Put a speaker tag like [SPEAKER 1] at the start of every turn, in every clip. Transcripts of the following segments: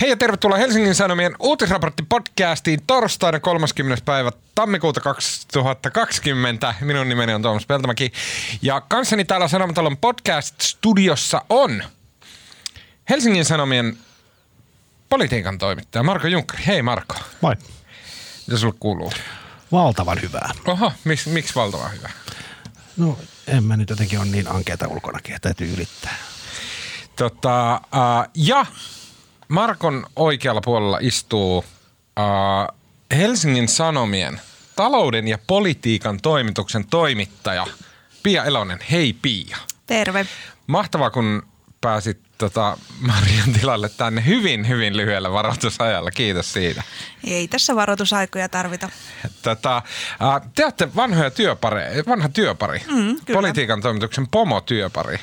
[SPEAKER 1] Hei ja tervetuloa Helsingin Sanomien uutisraportti-podcastiin torstaina 30. päivä tammikuuta 2020. Minun nimeni on Tuomas Peltomäki ja kanssani täällä Sanomatalon podcast-studiossa on Helsingin Sanomien politiikan toimittaja Marko Junkkari. Hei Marko.
[SPEAKER 2] Moi.
[SPEAKER 1] Mitä sulle kuuluu?
[SPEAKER 2] Valtavan hyvää.
[SPEAKER 1] Oho, miksi miksi valtavan hyvä?
[SPEAKER 2] No en mä nyt jotenkin ole niin ankeeta ulkonakin, että täytyy yrittää.
[SPEAKER 1] Tota, uh, ja Markon oikealla puolella istuu uh, Helsingin Sanomien talouden ja politiikan toimituksen toimittaja Pia Elonen. Hei Pia.
[SPEAKER 3] Terve.
[SPEAKER 1] Mahtavaa, kun pääsit tota, Marian tilalle tänne hyvin, hyvin lyhyellä varoitusajalla. Kiitos siitä.
[SPEAKER 3] Ei tässä varoitusaikoja tarvita.
[SPEAKER 1] Tota, uh, te olette vanhoja työpari, vanha työpari,
[SPEAKER 3] Mm, kyllä.
[SPEAKER 1] politiikan toimituksen pomotyöpari.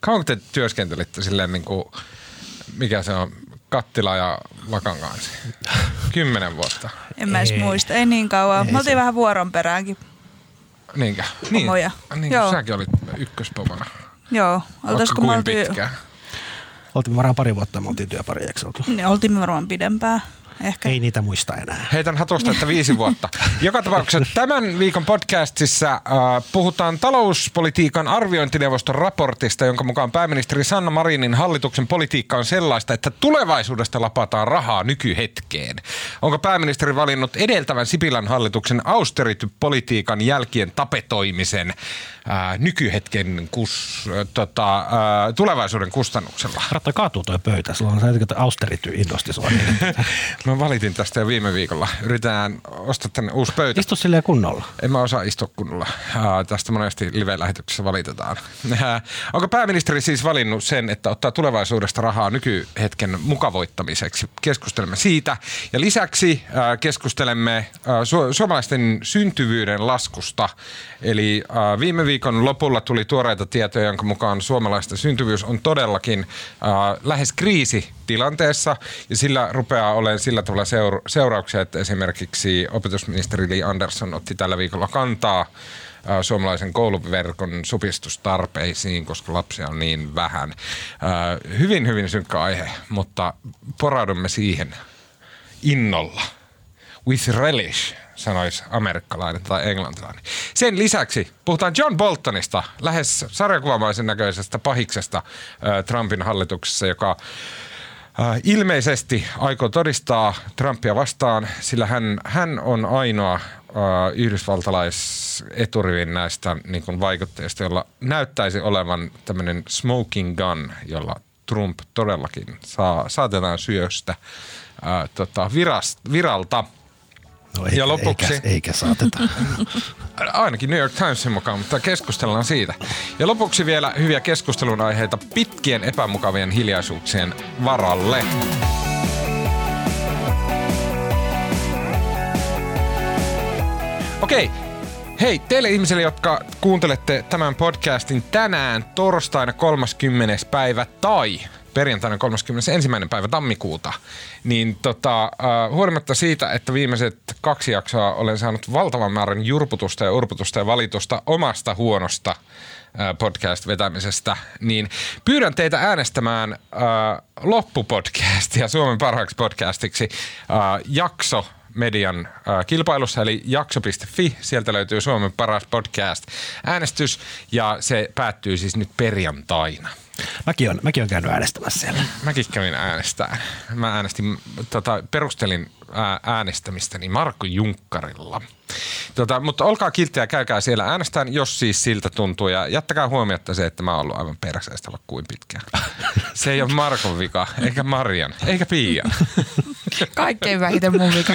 [SPEAKER 1] Kauanko te työskentelitte silleen niin kuin, mikä se on, Kattila ja Vakan kanssa? Kymmenen vuotta.
[SPEAKER 3] En mä edes muista, ei niin kauan.
[SPEAKER 2] Ei
[SPEAKER 3] Me oltiin
[SPEAKER 2] se.
[SPEAKER 3] vähän vuoron peräänkin.
[SPEAKER 1] Niinkö? Niin,
[SPEAKER 3] Pomoja.
[SPEAKER 1] niin
[SPEAKER 3] Joo.
[SPEAKER 1] säkin olit ykköspomona.
[SPEAKER 3] Joo, oltaisiko me
[SPEAKER 1] kuin
[SPEAKER 3] oltiin,
[SPEAKER 1] pitkään.
[SPEAKER 2] Oltiin varmaan pari vuotta, me oltiin työpari, eikö oltu?
[SPEAKER 3] niin, oltiin me varmaan pidempään. Ehkä.
[SPEAKER 2] Ei niitä muista enää.
[SPEAKER 1] Heitän hatusta, että viisi vuotta. Joka tapauksessa tämän viikon podcastissa äh, puhutaan talouspolitiikan arviointineuvoston raportista, jonka mukaan pääministeri Sanna Marinin hallituksen politiikka on sellaista, että tulevaisuudesta lapataan rahaa nykyhetkeen. Onko pääministeri valinnut edeltävän Sipilän hallituksen austerity-politiikan jälkien tapetoimisen äh, nykyhetken kus, äh, tota, äh, tulevaisuuden kustannuksella?
[SPEAKER 2] Ratta kaatuu toi pöytä, sulla on se, että austerity innosti sua.
[SPEAKER 1] Mä valitin tästä jo viime viikolla. Yritetään ostaa tänne uusi pöytä.
[SPEAKER 2] Istu silleen kunnolla.
[SPEAKER 1] En mä osaa istua kunnolla. Ää, tästä monesti live-lähetyksessä valitetaan. Ää, onko pääministeri siis valinnut sen, että ottaa tulevaisuudesta rahaa nykyhetken mukavoittamiseksi? Keskustelemme siitä. Ja lisäksi ää, keskustelemme ää, su- suomalaisten syntyvyyden laskusta. Eli ää, viime viikon lopulla tuli tuoreita tietoja, jonka mukaan suomalaisten syntyvyys on todellakin ää, lähes kriisitilanteessa. Ja sillä rupeaa olemaan sillä tavalla seur- seurauksia, että esimerkiksi opetusministeri Li Andersson otti tällä viikolla kantaa suomalaisen kouluverkon supistustarpeisiin, koska lapsia on niin vähän. Hyvin, hyvin synkkä aihe, mutta poraudumme siihen innolla. With relish, sanoisi amerikkalainen tai englantilainen. Sen lisäksi puhutaan John Boltonista, lähes sarjakuvamaisen näköisestä pahiksesta ää, Trumpin hallituksessa, joka ilmeisesti aikoo todistaa Trumpia vastaan, sillä hän, hän on ainoa yhdysvaltalaiseturivin näistä niin kuin vaikutteista, jolla näyttäisi olevan tämmöinen smoking gun, jolla Trump todellakin saa, saatetaan syöstä äh, tota, virast, viralta.
[SPEAKER 2] No, eikä,
[SPEAKER 1] Ja lopuksi-
[SPEAKER 2] Eikä, eikä saateta.
[SPEAKER 1] Ainakin New York Timesin mukaan, mutta keskustellaan siitä. Ja lopuksi vielä hyviä keskustelun aiheita pitkien epämukavien hiljaisuuksien varalle. Okei. Hei, teille ihmisille, jotka kuuntelette tämän podcastin tänään torstaina 30. päivä tai perjantaina 31. päivä tammikuuta, niin tota, äh, huolimatta siitä, että viimeiset kaksi jaksoa olen saanut valtavan määrän jurputusta ja urputusta ja valitusta omasta huonosta äh, podcast-vetämisestä, niin pyydän teitä äänestämään äh, loppupodcastia Suomen parhaaksi podcastiksi äh, jakso median äh, kilpailussa, eli jakso.fi. Sieltä löytyy Suomen paras podcast äänestys ja se päättyy siis nyt perjantaina.
[SPEAKER 2] Mäkin on, mäkin on käynyt äänestämässä siellä.
[SPEAKER 1] Mäkin kävin äänestää. Mä äänestin, tota, perustelin ää, äänestämistäni Markku Junkkarilla. Tota, mutta olkaa kilttejä, käykää siellä äänestään, jos siis siltä tuntuu. Ja jättäkää huomiota se, että mä oon ollut aivan perseestä vaikka kuin pitkään. Se ei ole Markon vika, eikä Marian, eikä Piian.
[SPEAKER 3] Kaikkein vähiten mun vika.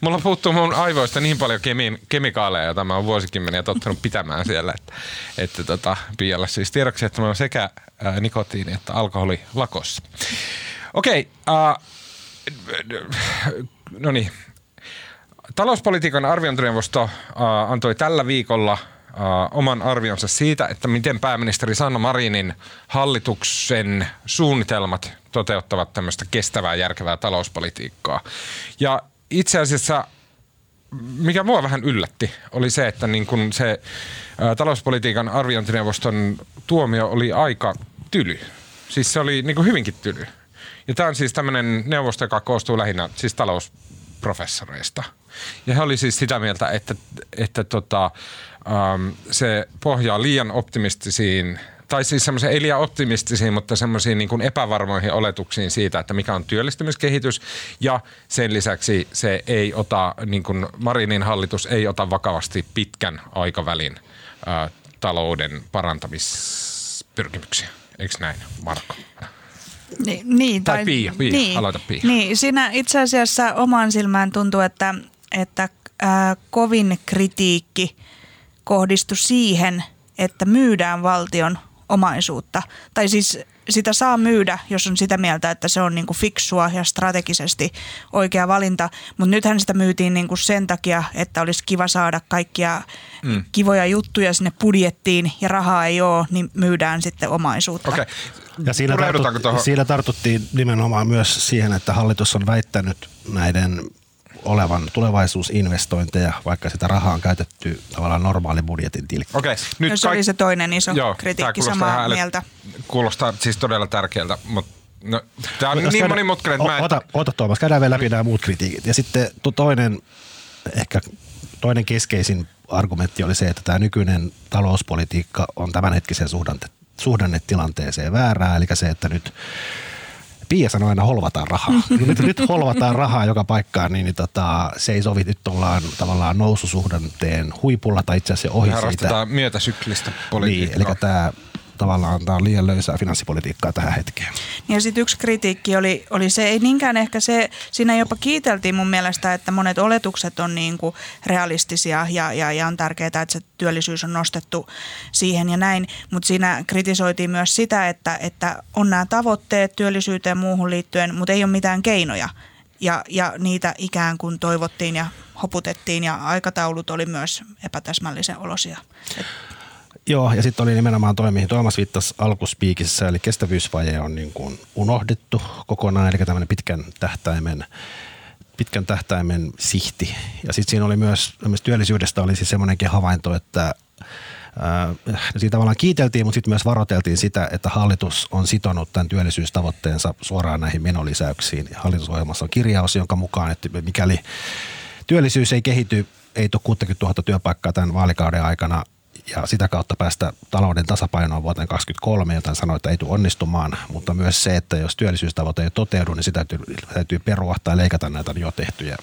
[SPEAKER 1] Mulla puuttuu mun aivoista niin paljon kemi- kemikaaleja, joita mä oon vuosikymmeniä tottunut pitämään siellä, että, että tota, Pialle siis tiedoksi, että mä oon sekä ää, nikotiini että alkoholi lakossa. Okei, äh, no niin. Talouspolitiikan arviointineuvosto antoi tällä viikolla oman arvionsa siitä, että miten pääministeri Sanna Marinin hallituksen suunnitelmat toteuttavat tämmöistä kestävää, järkevää talouspolitiikkaa. Ja itse asiassa mikä mua vähän yllätti, oli se, että niin kun se talouspolitiikan arviointineuvoston tuomio oli aika tyly. Siis se oli niin hyvinkin tyly. Ja tämä on siis tämmöinen neuvosto, joka koostuu lähinnä siis talousprofessoreista. Ja he oli siis sitä mieltä, että, että tota, ähm, se pohjaa liian optimistisiin tai siis semmoisen ei liian optimistisiin, mutta semmoisiin niin epävarmoihin oletuksiin siitä, että mikä on työllistymiskehitys. Ja sen lisäksi se ei ota, niin kuin Marinin hallitus ei ota vakavasti pitkän aikavälin ää, talouden parantamispyrkimyksiä. Eikö näin, Marko?
[SPEAKER 3] Niin, niin,
[SPEAKER 1] Tai Pia, Pia,
[SPEAKER 3] niin,
[SPEAKER 1] aloita Pia.
[SPEAKER 3] Niin, siinä itse asiassa omaan silmään tuntuu, että, että äh, kovin kritiikki kohdistui siihen, että myydään valtion omaisuutta. Tai siis sitä saa myydä, jos on sitä mieltä, että se on niin kuin fiksua ja strategisesti oikea valinta. Mutta nythän sitä myytiin niin kuin sen takia, että olisi kiva saada kaikkia mm. kivoja juttuja sinne budjettiin ja rahaa ei ole, niin myydään sitten omaisuutta.
[SPEAKER 1] Okei.
[SPEAKER 2] Ja siinä, tartut, siinä tartuttiin nimenomaan myös siihen, että hallitus on väittänyt näiden olevan tulevaisuusinvestointeja, vaikka sitä rahaa on käytetty tavallaan normaali budjetin tilkki.
[SPEAKER 1] Okei,
[SPEAKER 3] Nyt no, se
[SPEAKER 1] kaik-
[SPEAKER 3] oli se toinen iso
[SPEAKER 1] Joo,
[SPEAKER 3] kritiikki samaa
[SPEAKER 1] ihan äly-
[SPEAKER 3] mieltä.
[SPEAKER 1] Kuulostaa siis todella tärkeältä, mutta no, tämä on
[SPEAKER 2] Jos
[SPEAKER 1] niin monimutkainen, että mä en...
[SPEAKER 2] Ota, ota Tuomas, käydään vielä läpi nämä muut kritiikit. Ja sitten to- toinen, ehkä toinen keskeisin argumentti oli se, että tämä nykyinen talouspolitiikka on tämänhetkisen suhdante, suhdannetilanteeseen väärää. Eli se, että nyt Pia sanoi aina holvataan rahaa. nyt, nyt holvataan rahaa joka paikkaan, niin, niin tota, se ei sovi. Nyt ollaan tavallaan noususuhdanteen huipulla tai itse asiassa ohi siitä.
[SPEAKER 1] Harrastetaan myötäsyklistä
[SPEAKER 2] Niin,
[SPEAKER 1] politiikkaa.
[SPEAKER 2] eli tämä tavallaan on liian löysää finanssipolitiikkaa tähän hetkeen.
[SPEAKER 3] Ja sitten yksi kritiikki oli, oli se, ei niinkään ehkä se, siinä jopa kiiteltiin mun mielestä, että monet oletukset on niin kuin realistisia ja, ja, ja on tärkeää, että se työllisyys on nostettu siihen ja näin. Mutta siinä kritisoitiin myös sitä, että, että on nämä tavoitteet työllisyyteen muuhun liittyen, mutta ei ole mitään keinoja. Ja, ja niitä ikään kuin toivottiin ja hoputettiin ja aikataulut oli myös epätäsmällisen olosia. Et
[SPEAKER 2] Joo, ja sitten oli nimenomaan toi, mihin Tuomas viittasi alkuspiikissä, eli kestävyysvaje on niin kuin unohdettu kokonaan, eli tämmöinen pitkän tähtäimen pitkän tähtäimen sihti. Ja sitten siinä oli myös, myös työllisyydestä oli siis semmoinenkin havainto, että ää, siitä tavallaan kiiteltiin, mutta sitten myös varoiteltiin sitä, että hallitus on sitonut tämän työllisyystavoitteensa suoraan näihin menolisäyksiin. Hallitusohjelmassa on kirjaus, jonka mukaan, että mikäli työllisyys ei kehity, ei tule 60 000 työpaikkaa tämän vaalikauden aikana, ja sitä kautta päästä talouden tasapainoon vuoteen 2023, joten sanoi, että ei tule onnistumaan, mutta myös se, että jos työllisyystavoite ei toteudu, niin sitä täytyy, täytyy perua tai leikata näitä jo tehtyjä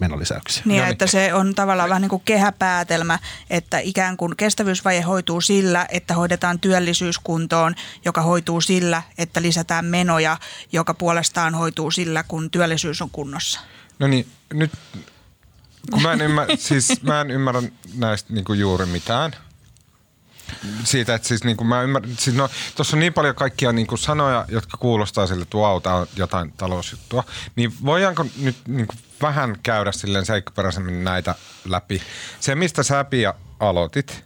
[SPEAKER 2] menolisäyksiä.
[SPEAKER 3] Niin,
[SPEAKER 1] No niin.
[SPEAKER 3] että se on tavallaan vähän niin kuin kehäpäätelmä, että ikään kuin kestävyysvaje hoituu sillä, että hoidetaan työllisyyskuntoon, joka hoituu sillä, että lisätään menoja, joka puolestaan hoituu sillä, kun työllisyys on kunnossa.
[SPEAKER 1] No niin, nyt kun mä en, ymmärrä, siis mä en ymmärrä näistä niinku juuri mitään. Siitä, että siis niinku mä ymmärrän, siis no, tuossa on niin paljon kaikkia niinku sanoja, jotka kuulostaa sille, että wow, on jotain talousjuttua. Niin voidaanko nyt niinku vähän käydä silleen seikkaperäisemmin näitä läpi? Se, mistä sä Pia aloitit,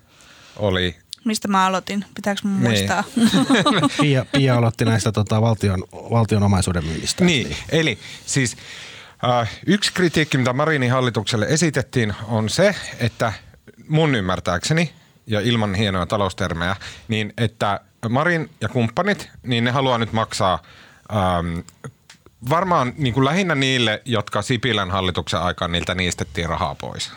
[SPEAKER 1] oli
[SPEAKER 3] Mistä mä aloitin? Pitääkö mun
[SPEAKER 1] Niin.
[SPEAKER 3] muistaa?
[SPEAKER 2] Pia, Pia aloitti näistä tota, valtion, valtion omaisuuden myynnistä.
[SPEAKER 1] Niin, eli siis äh, yksi kritiikki, mitä Marinin hallitukselle esitettiin, on se, että mun ymmärtääkseni, ja ilman hienoja taloustermejä, niin että Marin ja kumppanit, niin ne haluaa nyt maksaa ähm, varmaan niin kuin lähinnä niille, jotka Sipilän hallituksen aikaan niiltä niistettiin rahaa pois.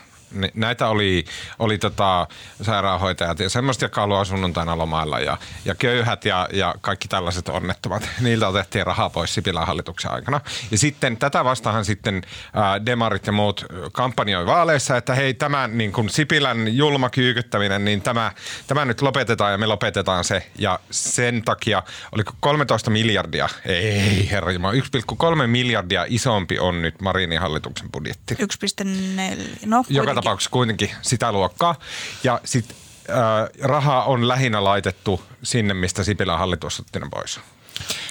[SPEAKER 1] Näitä oli, oli tota sairaanhoitajat ja semmoista, jotka haluaa sunnuntaina lomailla ja, ja köyhät ja, ja kaikki tällaiset onnettomat. Niiltä otettiin rahaa pois Sipilän hallituksen aikana. Ja sitten tätä vastahan sitten ää, demarit ja muut kampanjoi vaaleissa, että hei tämän niin kuin Sipilän julma kyykyttäminen, niin tämä, tämä nyt lopetetaan ja me lopetetaan se. Ja sen takia, oliko 13 miljardia? Ei herra Jumala, 1,3 miljardia isompi on nyt Marinin hallituksen budjetti.
[SPEAKER 3] 1,4. No,
[SPEAKER 1] Joka. Tapauksessa kuitenkin sitä luokkaa. Ja sitten raha on lähinnä laitettu sinne, mistä Sipilän hallitus otti ne pois.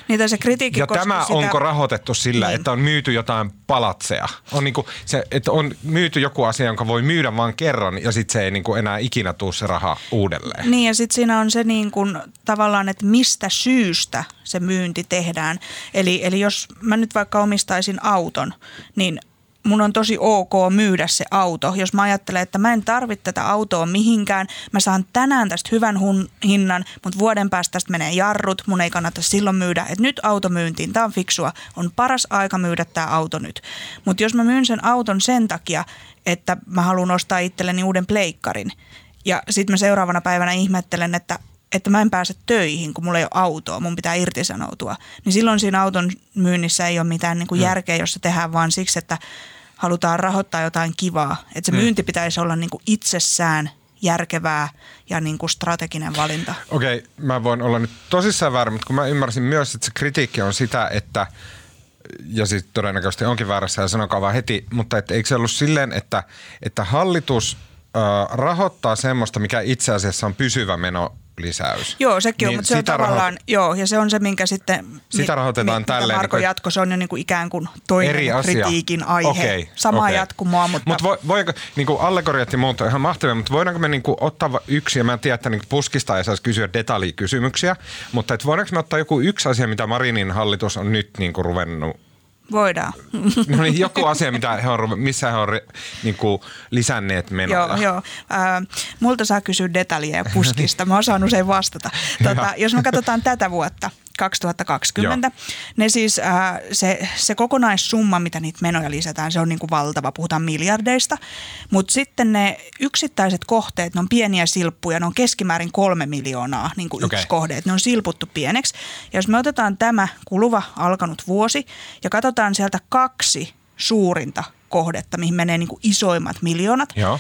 [SPEAKER 3] Niin se kritiikki
[SPEAKER 1] Ja tämä
[SPEAKER 3] sitä...
[SPEAKER 1] onko rahoitettu sillä,
[SPEAKER 3] Niin.
[SPEAKER 1] että on myyty jotain palatseja? On niinku se, että on myyty joku asia, jonka voi myydä vain kerran ja sitten se ei niinku enää ikinä tuu se raha uudelleen.
[SPEAKER 3] Niin ja sitten siinä on se niin kuin, tavallaan, että mistä syystä se myynti tehdään. Eli, eli jos mä nyt vaikka omistaisin auton, niin mun on tosi ok myydä se auto. Jos mä ajattelen, että mä en tarvitse tätä autoa mihinkään, mä saan tänään tästä hyvän hun, hinnan, mutta vuoden päästä tästä menee jarrut, mun ei kannata silloin myydä. Että nyt auto myyntiin, tämä on fiksua, on paras aika myydä tämä auto nyt. Mutta jos mä myyn sen auton sen takia, että mä haluan ostaa itselleni uuden pleikkarin, ja sitten mä seuraavana päivänä ihmettelen, että että mä en pääse töihin, kun mulla ei ole autoa, mun pitää irtisanoutua, niin silloin siinä auton myynnissä ei ole mitään niin kuin mm. järkeä, jos se tehdään vaan siksi, että halutaan rahoittaa jotain kivaa. Että se mm. myynti pitäisi olla niin kuin itsessään järkevää ja niin kuin strateginen valinta.
[SPEAKER 1] Okei, okay, mä voin olla nyt tosissaan väärin, mutta kun mä ymmärsin myös, että se kritiikki on sitä, että ja sitten todennäköisesti onkin väärässä ja sanokaa vaan heti, mutta et eikö se ollut silleen, että, että hallitus äh, rahoittaa semmoista, mikä itse asiassa on pysyvä meno lisäys.
[SPEAKER 3] Joo, sekin niin on, mutta se on tavallaan, raho- joo, ja se on se, minkä sitten,
[SPEAKER 1] sitä rahoitetaan mi, tälleen.
[SPEAKER 3] Marko niin jatko, se on jo niin kuin ikään kuin toinen eri asia. kritiikin aihe. Okay, Sama okay. jatkumoa, mutta...
[SPEAKER 1] Mut voi, voiko, niin kuin allegoriat ja muut on ihan mahtavia, mutta voidaanko me niin kuin ottaa yksi, ja mä tiedän, että niin puskista ei saisi kysyä detaljikysymyksiä, mutta et voidaanko me ottaa joku yksi asia, mitä Marinin hallitus on nyt niin kuin ruvennut
[SPEAKER 3] Voidaan.
[SPEAKER 1] No niin, joku asia, mitä he on, missä he on niin kuin, lisänneet menoja.
[SPEAKER 3] Joo, joo. Äh, multa saa kysyä detaljeja puskista. Mä osaan usein vastata. Tota, jos me katsotaan tätä vuotta, 2020. Joo. Ne siis, äh, se, se kokonaissumma, mitä niitä menoja lisätään, se on niin kuin valtava, puhutaan miljardeista. Mutta sitten ne yksittäiset kohteet, ne on pieniä silppuja, ne on keskimäärin kolme miljoonaa niin kuin okay. yksi kohde, ne on silputtu pieneksi. Ja jos me otetaan tämä kuluva alkanut vuosi ja katsotaan sieltä kaksi suurinta kohdetta, mihin menee niin kuin isoimmat miljoonat, Joo.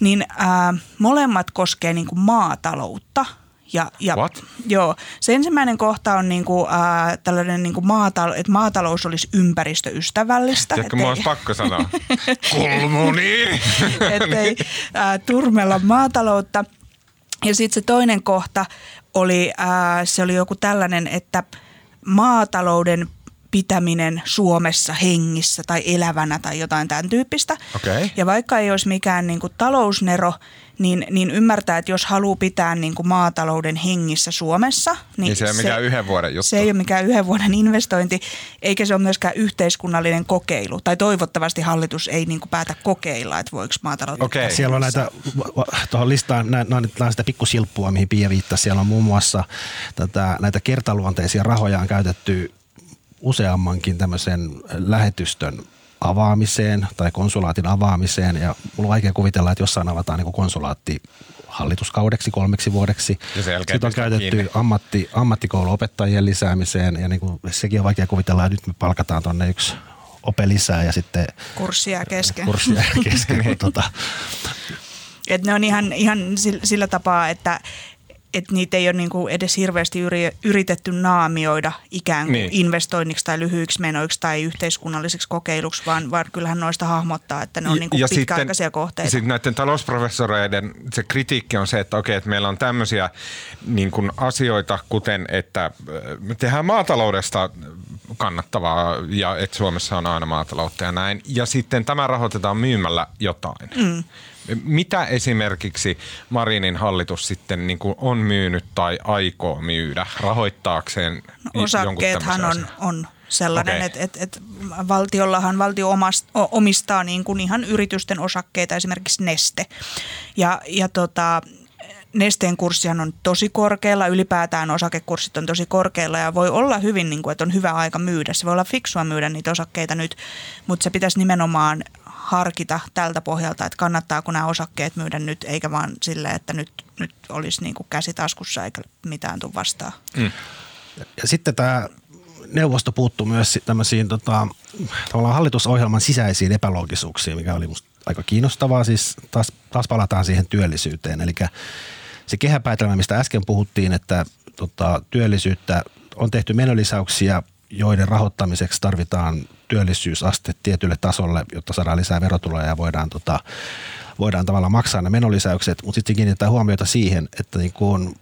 [SPEAKER 3] niin äh, molemmat koskee niin kuin maataloutta –
[SPEAKER 1] ja, ja, What?
[SPEAKER 3] Joo. Se ensimmäinen kohta on niinku, äh, tällainen niinku maatal- että maatalous olisi ympäristöystävällistä.
[SPEAKER 1] Tiedätkö, mulla olisi pakko sanoa. Kulmuni!
[SPEAKER 3] ettei äh, turmella maataloutta. Ja sitten se toinen kohta oli, äh, se oli joku tällainen, että maatalouden pitäminen Suomessa hengissä tai elävänä tai jotain tämän tyyppistä.
[SPEAKER 1] Okay.
[SPEAKER 3] Ja vaikka ei olisi mikään niin kuin talousnero, niin, niin ymmärtää, että jos haluaa pitää niin kuin maatalouden hengissä Suomessa, niin,
[SPEAKER 1] niin se ei ole mikään se, yhden vuoden juttu.
[SPEAKER 3] Se ei ole mikään yhden vuoden investointi, eikä se ole myöskään yhteiskunnallinen kokeilu. Tai toivottavasti hallitus ei niin kuin päätä kokeilla, että voiko maatalouden
[SPEAKER 2] okay. Siellä on näitä, tuohon listaan, nämä on sitä pikkusilppua, mihin Pia viittasi. Siellä on muun muassa tätä, näitä kertaluonteisia rahoja on käytetty useammankin tämmöisen lähetystön avaamiseen tai konsulaatin avaamiseen ja mulla on vaikea kuvitella, että jossain avataan niin konsulaatti hallituskaudeksi kolmeksi vuodeksi.
[SPEAKER 1] Sitten
[SPEAKER 2] on käytetty ammatti, ammattikouluopettajien lisäämiseen ja niin kuin, sekin on vaikea kuvitella, että nyt me palkataan tuonne yksi ope lisää ja sitten...
[SPEAKER 3] Kurssia kesken.
[SPEAKER 2] Kurssia kesken. tota.
[SPEAKER 3] Et ne on ihan, ihan sillä tapaa, että että niitä ei ole niinku edes hirveästi yritetty naamioida ikään kuin niin. investoinniksi tai lyhyiksi menoiksi tai yhteiskunnalliseksi kokeiluksi, vaan, vaan kyllähän noista hahmottaa, että ne on niinku ja pitkäaikaisia sitten, kohteita.
[SPEAKER 1] Sitten näiden talousprofessoreiden se kritiikki on se, että okei, että meillä on tämmöisiä niin kuin asioita, kuten että me tehdään maataloudesta kannattavaa ja että Suomessa on aina maataloutta ja näin. Ja sitten tämä rahoitetaan myymällä jotain. Mm. Mitä esimerkiksi Marinin hallitus sitten niin kuin on myynyt tai aikoo myydä rahoittaakseen
[SPEAKER 3] no, Osakkeethan on, on sellainen, okay. että et, et valtiollahan valtio omast, omistaa niin kuin ihan yritysten osakkeita, esimerkiksi Neste. Ja, ja tota, Nesteen kurssihan on tosi korkealla, ylipäätään osakekurssit on tosi korkealla ja voi olla hyvin, niin kuin, että on hyvä aika myydä. Se voi olla fiksua myydä niitä osakkeita nyt, mutta se pitäisi nimenomaan harkita tältä pohjalta, että kannattaako nämä osakkeet myydä nyt, eikä vaan sille, että nyt, nyt olisi niin kuin käsi taskussa eikä mitään tule vastaan. Mm.
[SPEAKER 2] Ja sitten tämä neuvosto puuttuu myös tämmöisiin tota, tavallaan hallitusohjelman sisäisiin epäloogisuuksiin, mikä oli musta aika kiinnostavaa. Siis taas, taas palataan siihen työllisyyteen. Eli se kehäpäätelmä, mistä äsken puhuttiin, että tota, työllisyyttä on tehty menolisäyksiä, joiden rahoittamiseksi tarvitaan työllisyysaste tietylle tasolle, jotta saadaan lisää verotuloja ja voidaan, tota, voidaan tavallaan maksaa ne menolisäykset. Mutta sitten kiinnittää huomiota siihen, että niin kun,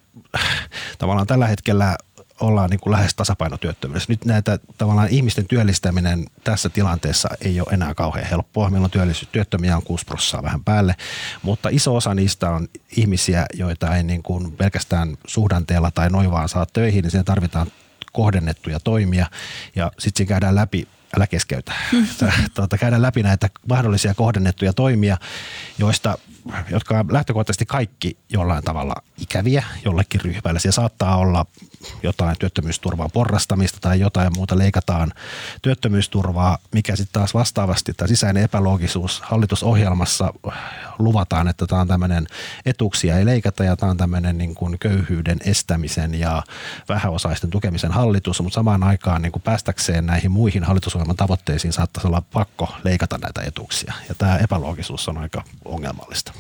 [SPEAKER 2] tavallaan tällä hetkellä ollaan niin kuin lähes tasapainotyöttömyydessä. Nyt näitä tavallaan ihmisten työllistäminen tässä tilanteessa ei ole enää kauhean helppoa. Meillä on työllisyys, työttömiä on 6 prosenttia vähän päälle, mutta iso osa niistä on ihmisiä, joita ei niin kuin pelkästään suhdanteella tai noin vaan saa töihin, niin siinä tarvitaan kohdennettuja toimia ja sitten käydään läpi älä keskeytä. tuota, käydään läpi näitä mahdollisia kohdennettuja toimia, joista jotka on lähtökohtaisesti kaikki jollain tavalla ikäviä jollekin ryhmälle. Siellä saattaa olla jotain työttömyysturvaa porrastamista tai jotain muuta, leikataan työttömyysturvaa, mikä sitten taas vastaavasti, tai sisäinen epäloogisuus hallitusohjelmassa luvataan, että tämä on tämmöinen etuuksia ei leikata ja tämä on tämmöinen niin kuin köyhyyden estämisen ja vähäosaisten tukemisen hallitus, mutta samaan aikaan niin kuin päästäkseen näihin muihin hallitusohjelman tavoitteisiin saattaisi olla pakko leikata näitä etuuksia ja tämä epäloogisuus on aika ongelmallista.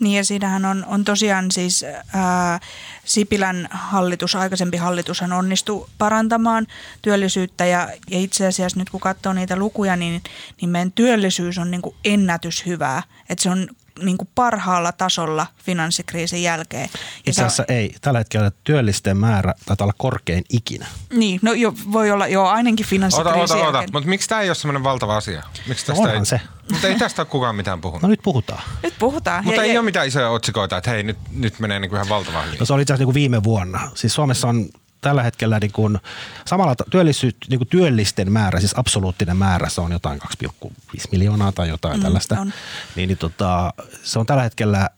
[SPEAKER 3] Niin ja siinähän on, on tosiaan siis ää, Sipilän hallitus, aikaisempi hallitushan onnistui parantamaan työllisyyttä ja, ja itse asiassa nyt kun katsoo niitä lukuja, niin, niin meidän työllisyys on niin kuin ennätyshyvää. Että se on niin kuin parhaalla tasolla finanssikriisin jälkeen.
[SPEAKER 2] Itse asiassa on, ei. Tällä hetkellä työllisten määrä taitaa olla korkein ikinä.
[SPEAKER 3] Niin, no jo, voi olla jo ainakin finanssikriisin
[SPEAKER 1] Ota, ota, ota. Mutta miksi tämä ei ole semmoinen valtava asia? Miksi tästä
[SPEAKER 2] no onhan
[SPEAKER 1] ei,
[SPEAKER 2] se.
[SPEAKER 1] Mutta ei tästä ole kukaan mitään puhunut.
[SPEAKER 2] No nyt puhutaan.
[SPEAKER 3] Nyt puhutaan.
[SPEAKER 1] Mutta
[SPEAKER 3] ja,
[SPEAKER 1] ei
[SPEAKER 3] ja,
[SPEAKER 1] ole mitään isoja otsikoita, että hei nyt, nyt menee niin kuin ihan valtavan hyvin.
[SPEAKER 2] No se oli itse asiassa niin kuin viime vuonna. Siis Suomessa on tällä hetkellä niin kuin, samalla työllisyys, niin kuin työllisten määrä, siis absoluuttinen määrä, se on jotain 2,5 miljoonaa tai jotain mm, tällaista. On. Niin, niin tota, se on tällä hetkellä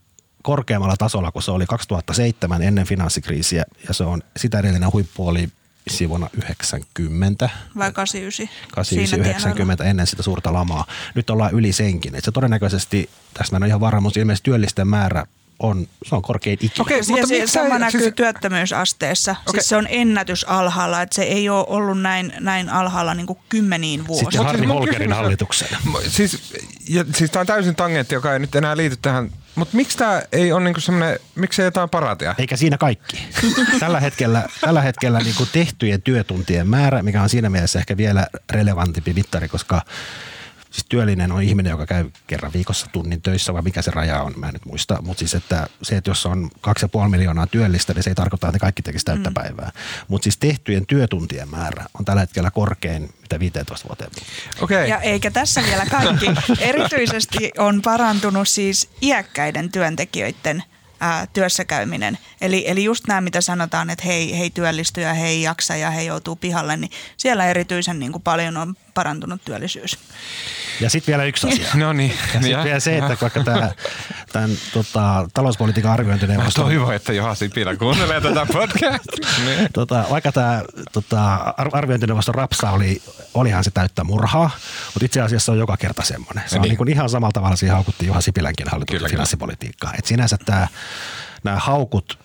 [SPEAKER 2] korkeammalla tasolla kuin se oli 2007 ennen finanssikriisiä ja se on sitä edellinen huippu oli vuonna 90.
[SPEAKER 3] Vai 89?
[SPEAKER 2] 89, 90 ennen sitä suurta lamaa. Nyt ollaan yli senkin. Et se todennäköisesti, tästä mä en ole ihan varma, mutta ilmeisesti työllisten määrä on, se on korkein ikinä.
[SPEAKER 3] Okei, okay, mutta se sama siis... näkyy työttömyysasteessa. Okay. Siis se on ennätys alhaalla, että se ei ole ollut näin, näin alhaalla niin kuin kymmeniin vuosiin.
[SPEAKER 2] Sitten Harri Holkerin hallituksen.
[SPEAKER 1] Siis, ja, siis tämä on täysin tangentti, joka ei nyt enää liity tähän mutta miksi tämä ei ole niinku semmoinen, miksi ei jotain paratia?
[SPEAKER 2] Eikä siinä kaikki. tällä hetkellä, tällä hetkellä niinku tehtyjen työtuntien määrä, mikä on siinä mielessä ehkä vielä relevantimpi mittari, koska siis työllinen on ihminen, joka käy kerran viikossa tunnin töissä, vai mikä se raja on, mä en nyt muista. Mutta siis että se, että jos on 2,5 miljoonaa työllistä, niin se ei tarkoita, että ne kaikki tekisi täyttä mm. päivää. Mutta siis tehtyjen työtuntien määrä on tällä hetkellä korkein mitä 15 vuoteen.
[SPEAKER 1] Okay.
[SPEAKER 3] Ja eikä tässä vielä kaikki. Erityisesti on parantunut siis iäkkäiden työntekijöiden – ää, työssäkäyminen. Eli, eli just nämä, mitä sanotaan, että hei, hei työllistyy ja hei jaksa ja hei joutuu pihalle, niin siellä erityisen niin kuin paljon on parantunut työllisyys.
[SPEAKER 2] Ja sitten vielä yksi asia.
[SPEAKER 1] no niin.
[SPEAKER 2] Ja sitten vielä se, että vaikka tämä, tämän tota, talouspolitiikan arviointineuvosto...
[SPEAKER 1] Mä toivon, että Joha Sipilä kuuntelee tätä podcastia.
[SPEAKER 2] niin. tota, vaikka tämä tota, arviointineuvoston rapsa oli, olihan se täyttä murhaa, mutta itse asiassa on joka kerta semmoinen. Se on niin. Niin ihan samalla tavalla siihen haukuttiin Juha Sipilänkin hallituksen finanssipolitiikkaa. Et sinänsä tämä, nämä haukut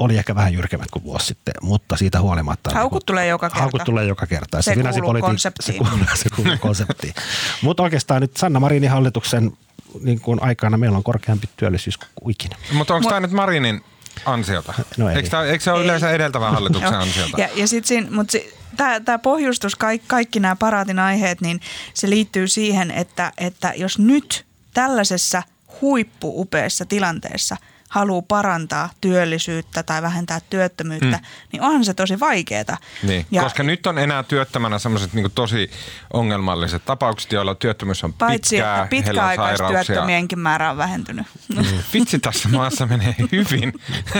[SPEAKER 2] oli ehkä vähän jyrkemmät kuin vuosi sitten, mutta siitä huolimatta...
[SPEAKER 3] Haukut niin tulee joka kerta.
[SPEAKER 2] Haukut tulee joka kerta.
[SPEAKER 3] Se, se kuuluu konseptiin.
[SPEAKER 2] Se kuuluu, se kuuluu konseptiin. mutta oikeastaan nyt Sanna Marinin hallituksen niin kuin aikana meillä on korkeampi työllisyys kuin ikinä.
[SPEAKER 1] Mutta onko tämä nyt Marinin ansiota? No ei. Eikö, tämä, eikö se ole ei. yleensä edeltävän hallituksen ansiota?
[SPEAKER 3] Ja, ja sitten mutta si, tämä pohjustus, kaikki, kaikki nämä paraatin aiheet, niin se liittyy siihen, että, että jos nyt tällaisessa huippuupeassa tilanteessa – haluaa parantaa työllisyyttä tai vähentää työttömyyttä, mm. niin onhan se tosi vaikeaa.
[SPEAKER 1] Niin, ja, koska nyt on enää työttömänä sellaiset niin tosi ongelmalliset tapaukset, joilla työttömyys on
[SPEAKER 3] Paitsi,
[SPEAKER 1] pitkää,
[SPEAKER 3] pitkäaikaistyöttömienkin määrä on vähentynyt.
[SPEAKER 1] Mm. Vitsi, tässä maassa menee hyvin.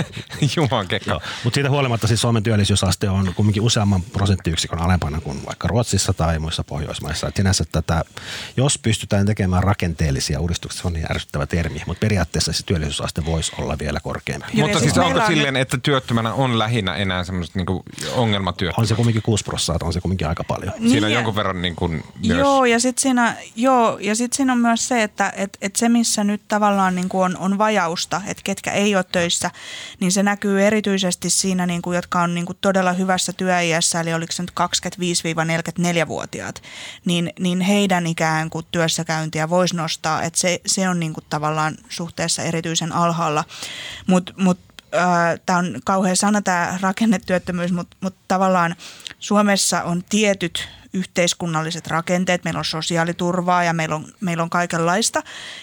[SPEAKER 1] Juman no,
[SPEAKER 2] Mutta siitä huolimatta siis Suomen työllisyysaste on kuitenkin useamman prosenttiyksikön alempana kuin vaikka Ruotsissa tai muissa Pohjoismaissa. Et sinänsä tätä, jos pystytään tekemään rakenteellisia uudistuksia, se on niin ärsyttävä termi, mutta periaatteessa se työllisyysaste voisi olla vielä korkeampi.
[SPEAKER 1] Mutta siis onko silleen, että työttömänä on lähinnä enää semmoiset niinku ongelmatyöttömät?
[SPEAKER 2] On se kumminkin 6 prosenttia, on se kumminkin aika paljon.
[SPEAKER 1] Niin siinä on jonkun verran niin kuin
[SPEAKER 3] myös... Joo, ja sitten siinä, joo, ja sit siinä on myös se, että et, et se missä nyt tavallaan niin kuin on, on vajausta, että ketkä ei ole töissä, niin se näkyy erityisesti siinä, niin kuin, jotka on niin kuin todella hyvässä työiässä, eli oliko se nyt 25-44-vuotiaat, niin, niin heidän ikään kuin työssäkäyntiä voisi nostaa, että se, se on niin kuin tavallaan suhteessa erityisen alhaalla. Mutta mut, äh, tämä on kauhean sana tämä rakennetyöttömyys, mutta mut tavallaan Suomessa on tietyt yhteiskunnalliset rakenteet, meillä on sosiaaliturvaa ja meillä on, meillä on kaikenlaista,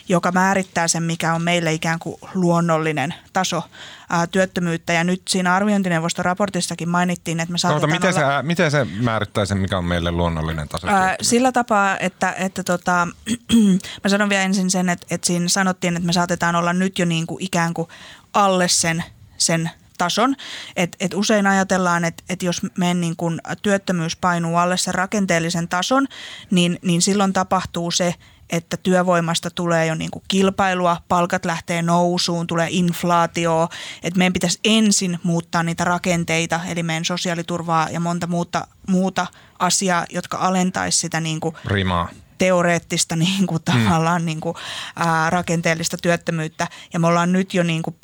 [SPEAKER 3] joka määrittää sen, mikä on meille ikään kuin luonnollinen taso ää, työttömyyttä. Ja nyt siinä arviointineuvoston raportissakin mainittiin, että me saatetaan
[SPEAKER 1] miten,
[SPEAKER 3] olla...
[SPEAKER 1] se, miten se määrittää sen, mikä on meille luonnollinen taso? Ää,
[SPEAKER 3] sillä tapaa, että, että tota, mä sanon vielä ensin sen, että, että siinä sanottiin, että me saatetaan olla nyt jo niin kuin ikään kuin alle sen, sen tason. Et, et usein ajatellaan, että et jos meidän niin kun työttömyys painuu alle sen rakenteellisen tason, niin, niin silloin tapahtuu se, että työvoimasta tulee jo niin kilpailua, palkat lähtee nousuun, tulee inflaatio, että meidän pitäisi ensin muuttaa niitä rakenteita, eli meidän sosiaaliturvaa ja monta muuta, muuta asiaa, jotka alentaisi sitä niin kuin
[SPEAKER 1] Rimaa
[SPEAKER 3] teoreettista niin kuin, tavallaan niin kuin, ää, rakenteellista työttömyyttä. Ja me ollaan nyt jo niin kuin,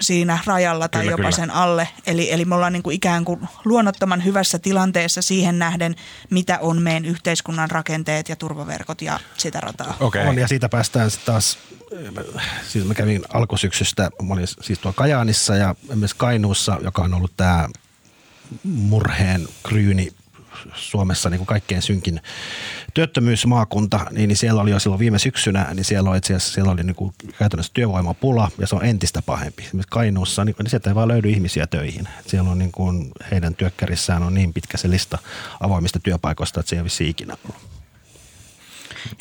[SPEAKER 3] siinä rajalla tai
[SPEAKER 1] Kyllä,
[SPEAKER 3] jopa
[SPEAKER 1] kyllä.
[SPEAKER 3] sen alle. Eli, eli me ollaan niin kuin ikään kuin luonnottoman hyvässä tilanteessa siihen nähden, mitä on meidän yhteiskunnan rakenteet ja turvaverkot ja sitä rataa.
[SPEAKER 1] Okei.
[SPEAKER 2] On, ja siitä päästään sitten taas, siis mä kävin alkusyksystä, mä olin siis tuolla Kajaanissa ja myös Kainuussa, joka on ollut tämä murheen kryyni Suomessa niin kuin kaikkein synkin työttömyysmaakunta, niin, niin siellä oli jo silloin viime syksynä, niin siellä oli siellä oli niin kuin käytännössä työvoimapula ja se on entistä pahempi. Esimerkiksi Kainuussa, niin, niin sieltä ei vaan löydy ihmisiä töihin. Siellä on niin kuin, heidän työkkärissään on niin pitkä se lista avoimista työpaikoista, että se ei ole ikinä ollut.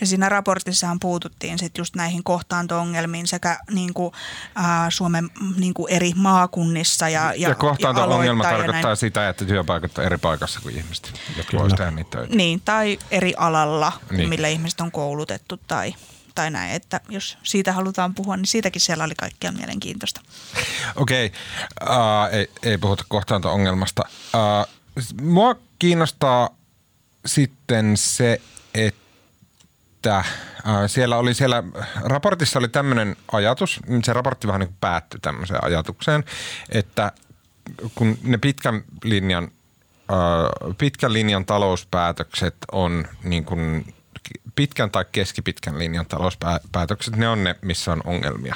[SPEAKER 3] Ja siinä raportissahan puututtiin sitten just näihin kohtaanto-ongelmiin sekä niin kuin, ää, Suomen niin kuin eri maakunnissa ja, ja,
[SPEAKER 1] Ja kohtaanto-ongelma
[SPEAKER 3] ja
[SPEAKER 1] tarkoittaa
[SPEAKER 3] näin.
[SPEAKER 1] sitä, että työpaikat on eri paikassa kuin ihmiset, jotka voisivat tehdä niitä töitä.
[SPEAKER 3] Niin, tai eri alalla,
[SPEAKER 1] Niin.
[SPEAKER 3] millä ihmiset on koulutettu tai, tai näin. Että jos siitä halutaan puhua, niin siitäkin siellä oli kaikkea mielenkiintoista.
[SPEAKER 1] Okei, uh, ei, ei puhuta kohtaanto-ongelmasta. Uh, mua kiinnostaa sitten se, että uh, siellä oli siellä, raportissa oli tämmöinen ajatus, se raportti vähän niin päättyi tämmöiseen ajatukseen, että kun ne pitkän linjan, uh, pitkän linjan talouspäätökset on niin kuin pitkän tai keskipitkän linjan talouspäätökset, ne on ne, missä on ongelmia,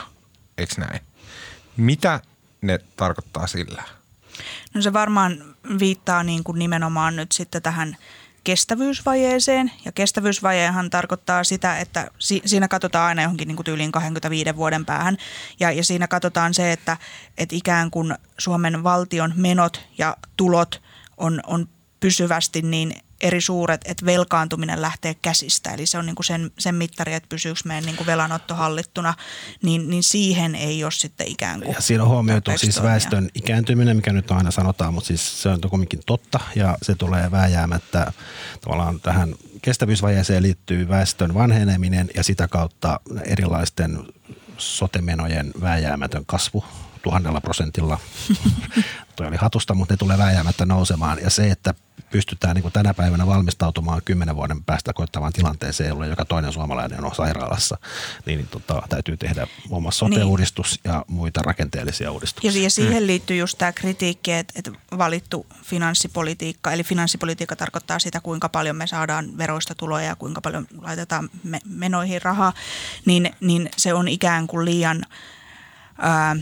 [SPEAKER 1] eikö näin? Mitä ne tarkoittaa sillä?
[SPEAKER 3] No se varmaan viittaa niin kuin nimenomaan nyt sitten tähän kestävyysvajeeseen. Ja kestävyysvajehan tarkoittaa sitä, että si- siinä katsotaan aina johonkin niin kuin tyyliin 25 vuoden päähän. Ja, ja siinä katsotaan se, että, että ikään kuin Suomen valtion menot ja tulot on, on pysyvästi niin eri suuret, että velkaantuminen lähtee käsistä. Eli se on niin kuin sen, sen mittari, että pysyykö meidän niin kuin velanotto hallittuna, niin, niin siihen ei ole sitten ikään kuin
[SPEAKER 2] Ja siinä on huomioitu siis
[SPEAKER 3] toimia.
[SPEAKER 2] väestön ikääntyminen, mikä nyt aina sanotaan, mutta siis se on kuitenkin totta ja se tulee vääjäämättä tavallaan tähän kestävyysvajeeseen liittyy väestön vanheneminen ja sitä kautta erilaisten sotemenojen vääjäämätön kasvu tuhannella prosentilla. Oli hatusta, mutta ne tulee vääjäämättä nousemaan. Ja se, että pystytään niin kuin tänä päivänä valmistautumaan kymmenen vuoden päästä koittavaan tilanteeseen, jolloin joka toinen suomalainen on sairaalassa, niin, niin tota, täytyy tehdä muun muassa sote-uudistus ja muita rakenteellisia uudistuksia.
[SPEAKER 3] Ja, siihen liittyy just tämä kritiikki, että, että valittu finanssipolitiikka, eli finanssipolitiikka tarkoittaa sitä, kuinka paljon me saadaan veroista tuloja ja kuinka paljon laitetaan me, menoihin rahaa, niin, niin se on ikään kuin liian ää,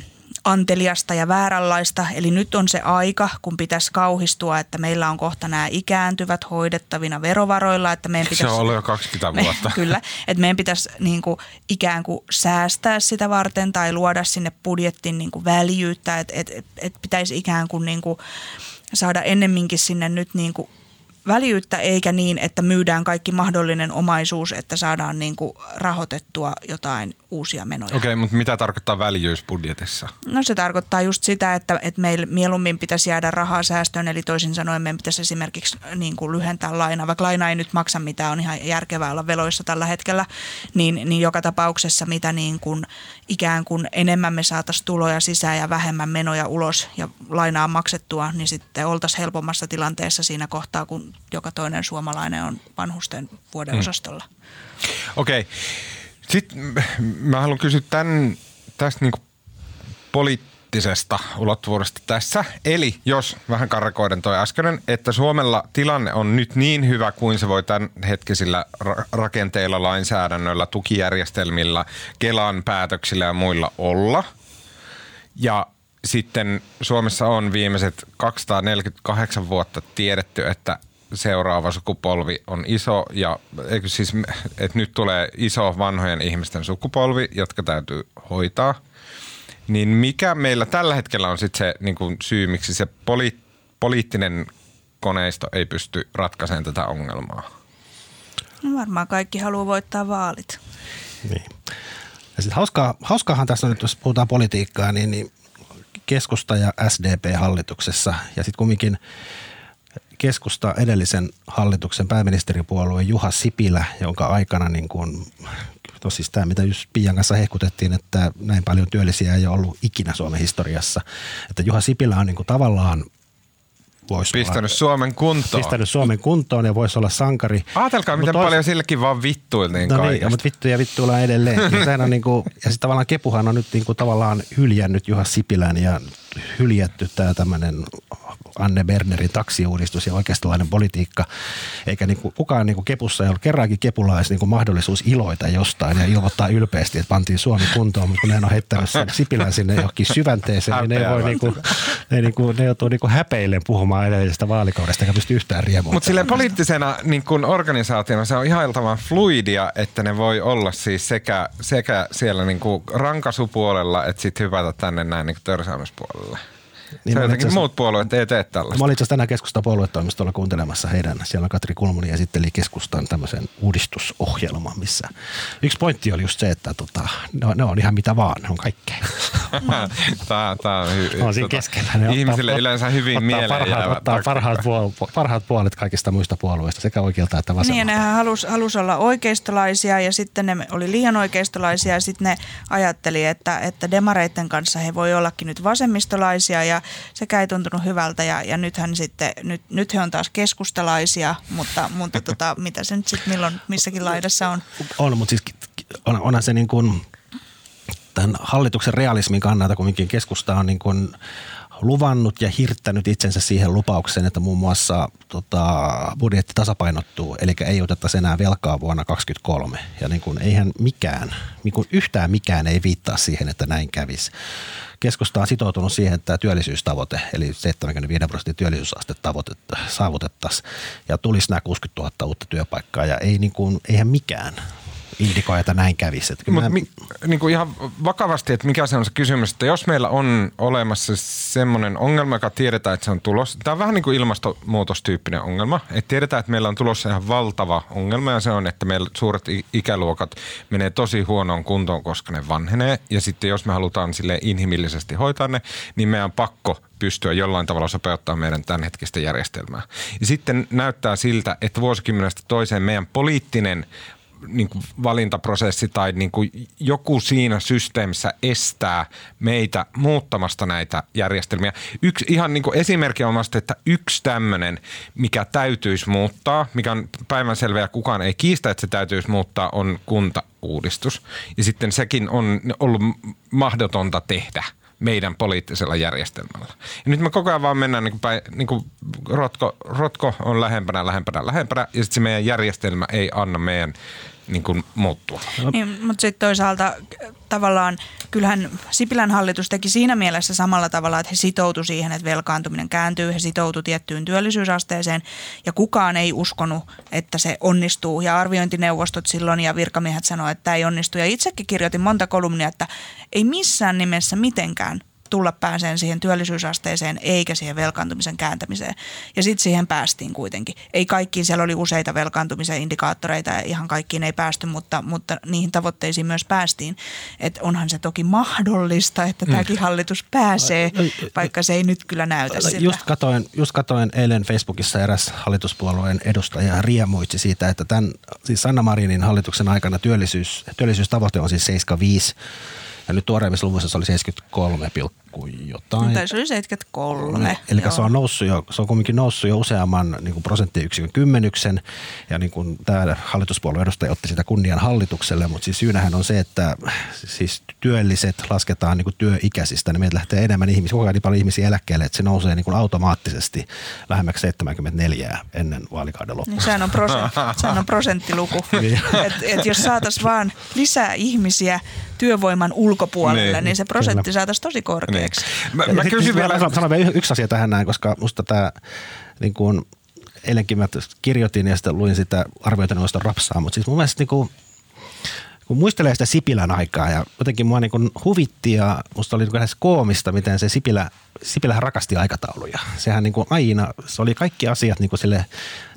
[SPEAKER 3] anteliasta ja vääränlaista. Eli nyt on se aika, kun pitäisi kauhistua, että meillä on kohta nämä ikääntyvät hoidettavina verovaroilla, että meidän
[SPEAKER 1] Se
[SPEAKER 3] pitäisi...
[SPEAKER 1] on ollut jo 20
[SPEAKER 3] Me,
[SPEAKER 1] vuotta.
[SPEAKER 3] kyllä, että meidän pitäisi niin kuin, ikään kuin säästää sitä varten tai luoda sinne budjettiin niin kuin väljyyttä, että et, et, et pitäisi ikään kuin, niin kuin saada ennemminkin sinne nyt niin kuin väljyyttä eikä niin, että myydään kaikki mahdollinen omaisuus, että saadaan niin kuin rahoitettua jotain uusia menoja.
[SPEAKER 1] Okei, mutta mitä tarkoittaa väljyys budjetissa?
[SPEAKER 3] No se tarkoittaa just sitä, että, että meillä mieluummin pitäisi jäädä rahaa säästöön, eli toisin sanoen meidän pitäisi esimerkiksi niin kuin lyhentää lainaa, vaikka laina ei nyt maksa mitään, on ihan järkevää olla veloissa tällä hetkellä, niin, niin joka tapauksessa mitä niin kuin ikään kuin enemmän me saataisiin tuloja sisään ja vähemmän menoja ulos ja lainaa maksettua, niin sitten oltaisiin helpommassa tilanteessa siinä kohtaa, kun joka toinen suomalainen on vanhusten vuoden osastolla.
[SPEAKER 1] Okei. Sitten m- mä haluan kysyä tämän, tästä niinku poliittisesta ulottuvuudesta tässä. Eli jos vähän karkoiden toi äskeinen, että Suomella tilanne on nyt niin hyvä kuin se voi tämän hetkisillä ra- rakenteilla, lainsäädännöllä, tukijärjestelmillä, Kelan päätöksillä ja muilla olla. Ja sitten Suomessa on viimeiset 248 vuotta tiedetty, että seuraava sukupolvi on iso ja eikö siis, että nyt tulee iso vanhojen ihmisten sukupolvi, jotka täytyy hoitaa. Niin mikä meillä tällä hetkellä on sitten se niin kuin syy, miksi se poli- poliittinen koneisto ei pysty ratkaisemaan tätä ongelmaa?
[SPEAKER 3] No varmaan kaikki haluaa voittaa vaalit.
[SPEAKER 2] Niin. Ja sitten hauskaa, hauskaahan tässä on nyt, jos puhutaan politiikkaa, niin, niin keskusta ja SDP hallituksessa ja sitten kumminkin keskusta edellisen hallituksen pääministeripuolue Juha Sipilä, jonka aikana niin kuin, no siis tämä, mitä just Pian kanssa hehkutettiin, että näin paljon työllisiä ei ole ollut ikinä Suomen historiassa. Että Juha Sipilä on niin kuin tavallaan
[SPEAKER 1] voisi Pistänyt olla, Suomen kuntoon.
[SPEAKER 2] Pistänyt Suomen kuntoon ja voisi olla sankari.
[SPEAKER 1] Ajatelkaa, miten tois... paljon sillekin vaan vittuiltiin
[SPEAKER 2] no niin, mutta vittu ja vittuilla edelleen. ja, on niin kuin, ja sitten tavallaan Kepuhan on nyt niin kuin tavallaan hyljännyt Juha Sipilän ja hyljätty tämä tämmöinen Anne Bernerin taksiuudistus ja oikeistolainen politiikka. Eikä niin kuin, kukaan niin kuin kepussa ei ollut kerrankin kepulais niin kuin mahdollisuus iloita jostain ja ilmoittaa ylpeästi, että pantiin Suomi kuntoon, mutta kun ne on heittänyt sen Sipilän sinne johonkin syvänteeseen, niin ne, voi niin kuin, ne, niin kuin, ne joutuu niin kuin häpeilleen puhumaan edellisestä vaalikaudesta, eikä pysty yhtään riemuun.
[SPEAKER 1] Mutta silleen poliittisena niin kuin organisaationa se on ihailtavan fluidia, että ne voi olla siis sekä, sekä siellä niin kuin rankasupuolella, että sitten hypätä tänne näin niin kuin Bye. Niin se jotenkin muut puolueet ei tee tällaista.
[SPEAKER 2] Mä olin itse asiassa tänään keskustan puoluetoimistolla kuuntelemassa heidän. Siellä Katri Kulmuni esitteli keskustan tämmöisen uudistusohjelman, missä yksi pointti oli just se, että tota, ne, on, ne on ihan mitä vaan, ne on kaikkea.
[SPEAKER 1] tämä, tämä on, hy,
[SPEAKER 2] on siinä tota, keskellä.
[SPEAKER 1] Ne ihmisille ottaa, yleensä hyvin ottaa mieleen
[SPEAKER 2] parhaat, ottaa parhaat, puol, parhaat puolet kaikista muista puolueista, sekä oikealta että vasemmalta.
[SPEAKER 3] Niin, nehän halusi halus olla oikeistolaisia ja sitten ne oli liian oikeistolaisia ja sitten ne ajatteli, että, että demareiden kanssa he voi ollakin nyt vasemmistolaisia ja sekä ei tuntunut hyvältä ja, ja nythän sitten, nyt, nyt he on taas keskustalaisia, mutta, mutta tota, mitä se nyt sitten milloin missäkin laidassa on?
[SPEAKER 2] On, mutta siis on, onhan se niin kuin tämän hallituksen realismin kannalta kuitenkin keskusta on niin kuin luvannut ja hirttänyt itsensä siihen lupaukseen, että muun muassa tota, budjetti tasapainottuu, eli ei oteta enää velkaa vuonna 2023. Ja niin kuin, eihän mikään, niin kuin yhtään mikään ei viittaa siihen, että näin kävisi. Keskusta on sitoutunut siihen, että työllisyystavoite, eli 75 prosentin työllisyysaste saavutettaisiin. Ja tulisi nämä 60 000 uutta työpaikkaa ja ei niin kuin, eihän mikään indikoi, että näin kävisi.
[SPEAKER 1] Mutta mä... mi, niin kuin ihan vakavasti, että mikä se on se kysymys, että jos meillä on olemassa semmoinen ongelma, joka tiedetään, että se on tulossa. Tämä on vähän niin kuin ilmastonmuutostyyppinen ongelma, että tiedetään, että meillä on tulossa ihan valtava ongelma ja se on, että meillä suuret ikäluokat menee tosi huonoon kuntoon, koska ne vanhenee. Ja sitten jos me halutaan sille inhimillisesti hoitaa ne, niin meidän on pakko pystyä jollain tavalla sopeuttaa meidän tämänhetkistä järjestelmää. Ja sitten näyttää siltä, että vuosikymmenestä toiseen meidän poliittinen niin kuin valintaprosessi tai niin kuin joku siinä systeemissä estää meitä muuttamasta näitä järjestelmiä. Yksi ihan niin kuin esimerkki on vasta, että yksi tämmöinen, mikä täytyisi muuttaa, mikä on päivänselvä ja kukaan ei kiistä, että se täytyisi muuttaa, on kuntauudistus. Ja sitten sekin on ollut mahdotonta tehdä meidän poliittisella järjestelmällä. Ja nyt me koko ajan vaan mennään, niin kuin päin, niin kuin rotko, rotko on lähempänä, lähempänä, lähempänä, ja sitten se meidän järjestelmä ei anna meidän niin kuin muuttua.
[SPEAKER 3] Niin, mutta sitten toisaalta tavallaan kyllähän Sipilän hallitus teki siinä mielessä samalla tavalla, että he sitoutu siihen, että velkaantuminen kääntyy, he sitoutu tiettyyn työllisyysasteeseen ja kukaan ei uskonut, että se onnistuu. Ja arviointineuvostot silloin ja virkamiehet sanoivat, että tämä ei onnistu. Ja itsekin kirjoitin monta kolumnia, että ei missään nimessä mitenkään tulla pääseen siihen työllisyysasteeseen eikä siihen velkaantumisen kääntämiseen. Ja sitten siihen päästiin kuitenkin. Ei kaikkiin, siellä oli useita velkaantumisen indikaattoreita ja ihan kaikkiin ei päästy, mutta, mutta niihin tavoitteisiin myös päästiin. Että onhan se toki mahdollista, että mm. tämäkin hallitus pääsee, vaikka se ei nyt kyllä näytä siltä.
[SPEAKER 2] Just katoin, just katoin eilen Facebookissa eräs hallituspuolueen edustaja riemuitsi siitä, että tämän, siis Sanna Marinin hallituksen aikana työllisyys, työllisyystavoite on siis 75 ja nyt tuoreimmissa luvuissa se oli 73, kuin jotain.
[SPEAKER 3] Tai se oli 73.
[SPEAKER 2] Eli se on, noussut jo, se on kuitenkin noussut jo useamman niin kuin prosenttiyksikön kymmenyksen. Ja niin kuin tämä hallituspuolueen edustaja otti sitä kunnian hallitukselle, mutta siis syynähän on se, että siis työlliset lasketaan niin kuin työikäisistä, niin meiltä lähtee enemmän ihmisiä, koko ajan niin paljon ihmisiä eläkkeelle, että se nousee niin kuin automaattisesti lähemmäksi 74 ennen vaalikauden loppua.
[SPEAKER 3] Niin sehän on, prosent, sehän on prosenttiluku. Niin. et, et jos saataisiin vaan lisää ihmisiä työvoiman ulkopuolelle, niin, niin se prosentti saataisiin tosi korkea. Niin.
[SPEAKER 1] Mä, mä kysyn vielä...
[SPEAKER 2] Sanon vielä yksi asia tähän näin, koska musta tämä niin kuin, eilenkin mä kirjoitin ja sitten luin sitä arviointineuvoston rapsaa, mutta siis mun mielestä niin kuin, kun muistelee sitä Sipilän aikaa ja jotenkin mua niin kuin huvitti ja musta oli niin koomista, miten se Sipilä, Sipilähän rakasti aikatauluja. Sehän niin kuin aina, se oli kaikki asiat niin kuin sille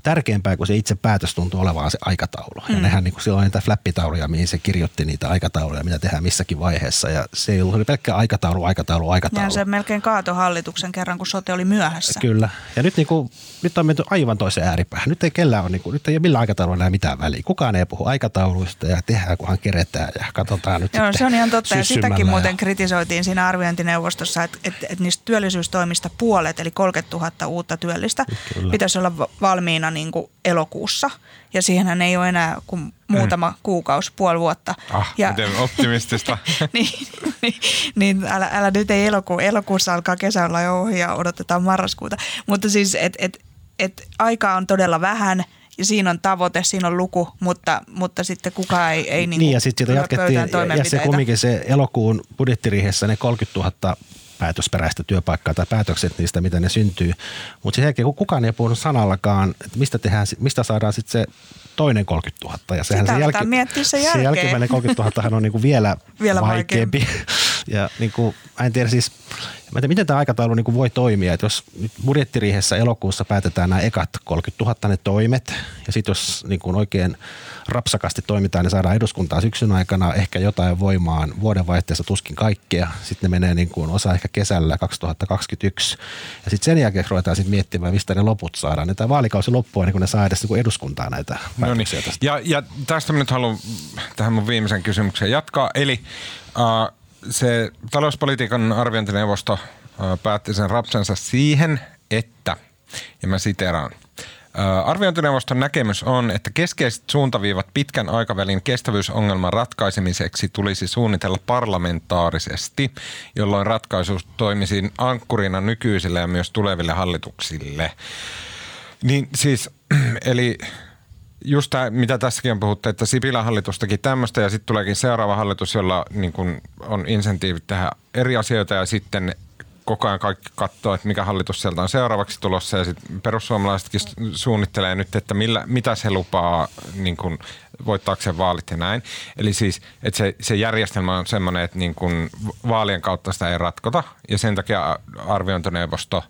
[SPEAKER 2] tärkeämpää kuin se itse päätös tuntuu olevan se aikataulu. Mm. Ja nehän niin kuin silloin niitä flappitauluja, mihin se kirjoitti niitä aikatauluja, mitä tehdään missäkin vaiheessa. Ja se ei ollut pelkkä aikataulu, aikataulu, aikataulu. Ja
[SPEAKER 3] se melkein kaato hallituksen kerran, kun sote oli myöhässä.
[SPEAKER 2] Kyllä. Ja nyt, niin kuin, nyt on menty aivan toiseen ääripäähän. Nyt ei kellään ole, niin kuin, nyt ei ole millään aikataululla enää mitään väliä. Kukaan ei puhu aikatauluista ja tehdään, kunhan keretään ja katsotaan nyt
[SPEAKER 3] Joo, se on ihan totta. Ja sitäkin ja... muuten kritisoitiin siinä arviointineuvostossa, että, että, että niistä työllisyystoimista puolet, eli 30 000 uutta työllistä, Kyllä. pitäisi olla valmiina niin kuin elokuussa. Ja siihenhän ei ole enää kuin muutama mm. kuukausi, puoli vuotta.
[SPEAKER 1] Ah,
[SPEAKER 3] ja,
[SPEAKER 1] miten optimistista.
[SPEAKER 3] niin, niin, niin älä, älä nyt ei elokuu. Elokuussa alkaa kesällä jo ohi ja odotetaan marraskuuta. Mutta siis, että et, et aikaa on todella vähän – ja siinä on tavoite, siinä on luku, mutta, mutta sitten kukaan ei, ei
[SPEAKER 2] niin, niin ja sitten sitä jatkettiin, ja se kumminkin se elokuun budjettiriihessä ne 30 000 päätösperäistä työpaikkaa tai päätökset niistä, mitä ne syntyy. Mutta sen jälkeen, kun kukaan ei puhunut sanallakaan, että mistä, tehdään, mistä saadaan sitten se toinen 30 000. Ja
[SPEAKER 3] sehän Sitä se, jälki,
[SPEAKER 2] miettiä
[SPEAKER 3] sen jälkeen.
[SPEAKER 2] se jälkimmäinen 30 000 on niin kuin vielä, vielä vaikeampi. ja niin kuin, mä en tiedä siis, mä en tiedä, miten tämä aikataulu niin kuin voi toimia. Että jos nyt budjettiriihessä elokuussa päätetään nämä ekat 30 000 ne toimet, ja sitten jos niin kuin oikein rapsakasti toimitaan, niin saadaan eduskuntaa syksyn aikana ehkä jotain voimaan vuodenvaihteessa tuskin kaikkea. Sitten ne menee niin kuin osa ehkä kesällä 2021. Ja sitten sen jälkeen ruvetaan sitten miettimään, mistä ne loput saadaan. Niin tämä vaalikausi loppuu niin kun ne saa edes niin eduskuntaa näitä no niin.
[SPEAKER 1] tästä. Ja, ja tästä nyt haluan tähän mun viimeisen kysymykseen jatkaa. Eli äh, se talouspolitiikan arviointineuvosto äh, päätti sen rapsensa siihen, että, ja mä siteraan – Arviointineuvoston näkemys on, että keskeiset suuntaviivat pitkän aikavälin kestävyysongelman ratkaisemiseksi tulisi suunnitella parlamentaarisesti, jolloin ratkaisu toimisi ankkurina nykyisille ja myös tuleville hallituksille. Niin siis, eli just tämä, mitä tässäkin on puhuttu, että Sipilän hallitus teki tämmöistä ja sitten tuleekin seuraava hallitus, jolla niin kun on insentiivit tehdä eri asioita ja sitten koko ajan kaikki katsoo, että mikä hallitus sieltä on seuraavaksi tulossa ja sitten perussuomalaisetkin suunnittelee nyt, että millä, mitä se lupaa niin kuin voittaakseen vaalit ja näin. Eli siis, että se, se järjestelmä on semmoinen, että niin kuin vaalien kautta sitä ei ratkota ja sen takia arviointineuvosto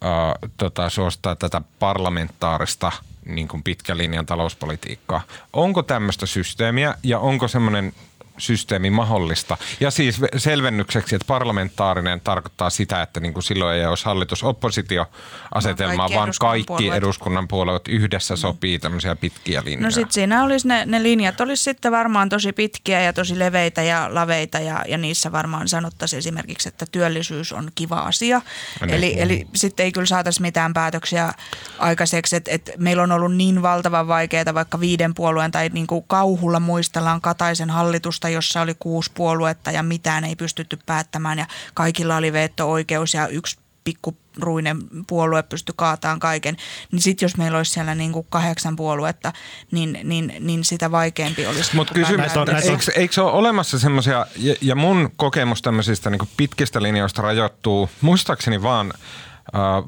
[SPEAKER 1] ää, tota, suosittaa tätä parlamentaarista niin kuin pitkän linjan talouspolitiikkaa. Onko tämmöistä systeemiä ja onko semmoinen systeemi mahdollista. Ja siis selvennykseksi, että parlamentaarinen tarkoittaa sitä, että niin kuin silloin ei olisi hallitus-oppositio-asetelmaa, no, vaan kaikki puolueet. eduskunnan puolueet yhdessä sopii tämmöisiä pitkiä linjoja.
[SPEAKER 3] No sitten siinä olisi ne, ne linjat olisi sitten varmaan tosi pitkiä ja tosi leveitä ja laveita ja, ja niissä varmaan sanottaisiin esimerkiksi, että työllisyys on kiva asia. No niin. Eli, eli sitten ei kyllä saataisi mitään päätöksiä aikaiseksi, että, että meillä on ollut niin valtavan vaikeaa vaikka viiden puolueen tai niin kuin kauhulla muistellaan Kataisen hallitusta hallitusta, jossa oli kuusi puoluetta ja mitään ei pystytty päättämään ja kaikilla oli veto-oikeus ja yksi pikkuruinen puolue pysty kaataan kaiken, niin sitten jos meillä olisi siellä niin kuin kahdeksan puoluetta, niin, niin, niin sitä vaikeampi olisi.
[SPEAKER 1] Mutta kysymys on, eikö, eikö se ole olemassa semmoisia, ja, ja mun kokemus tämmöisistä niin pitkistä linjoista rajoittuu, muistaakseni vaan –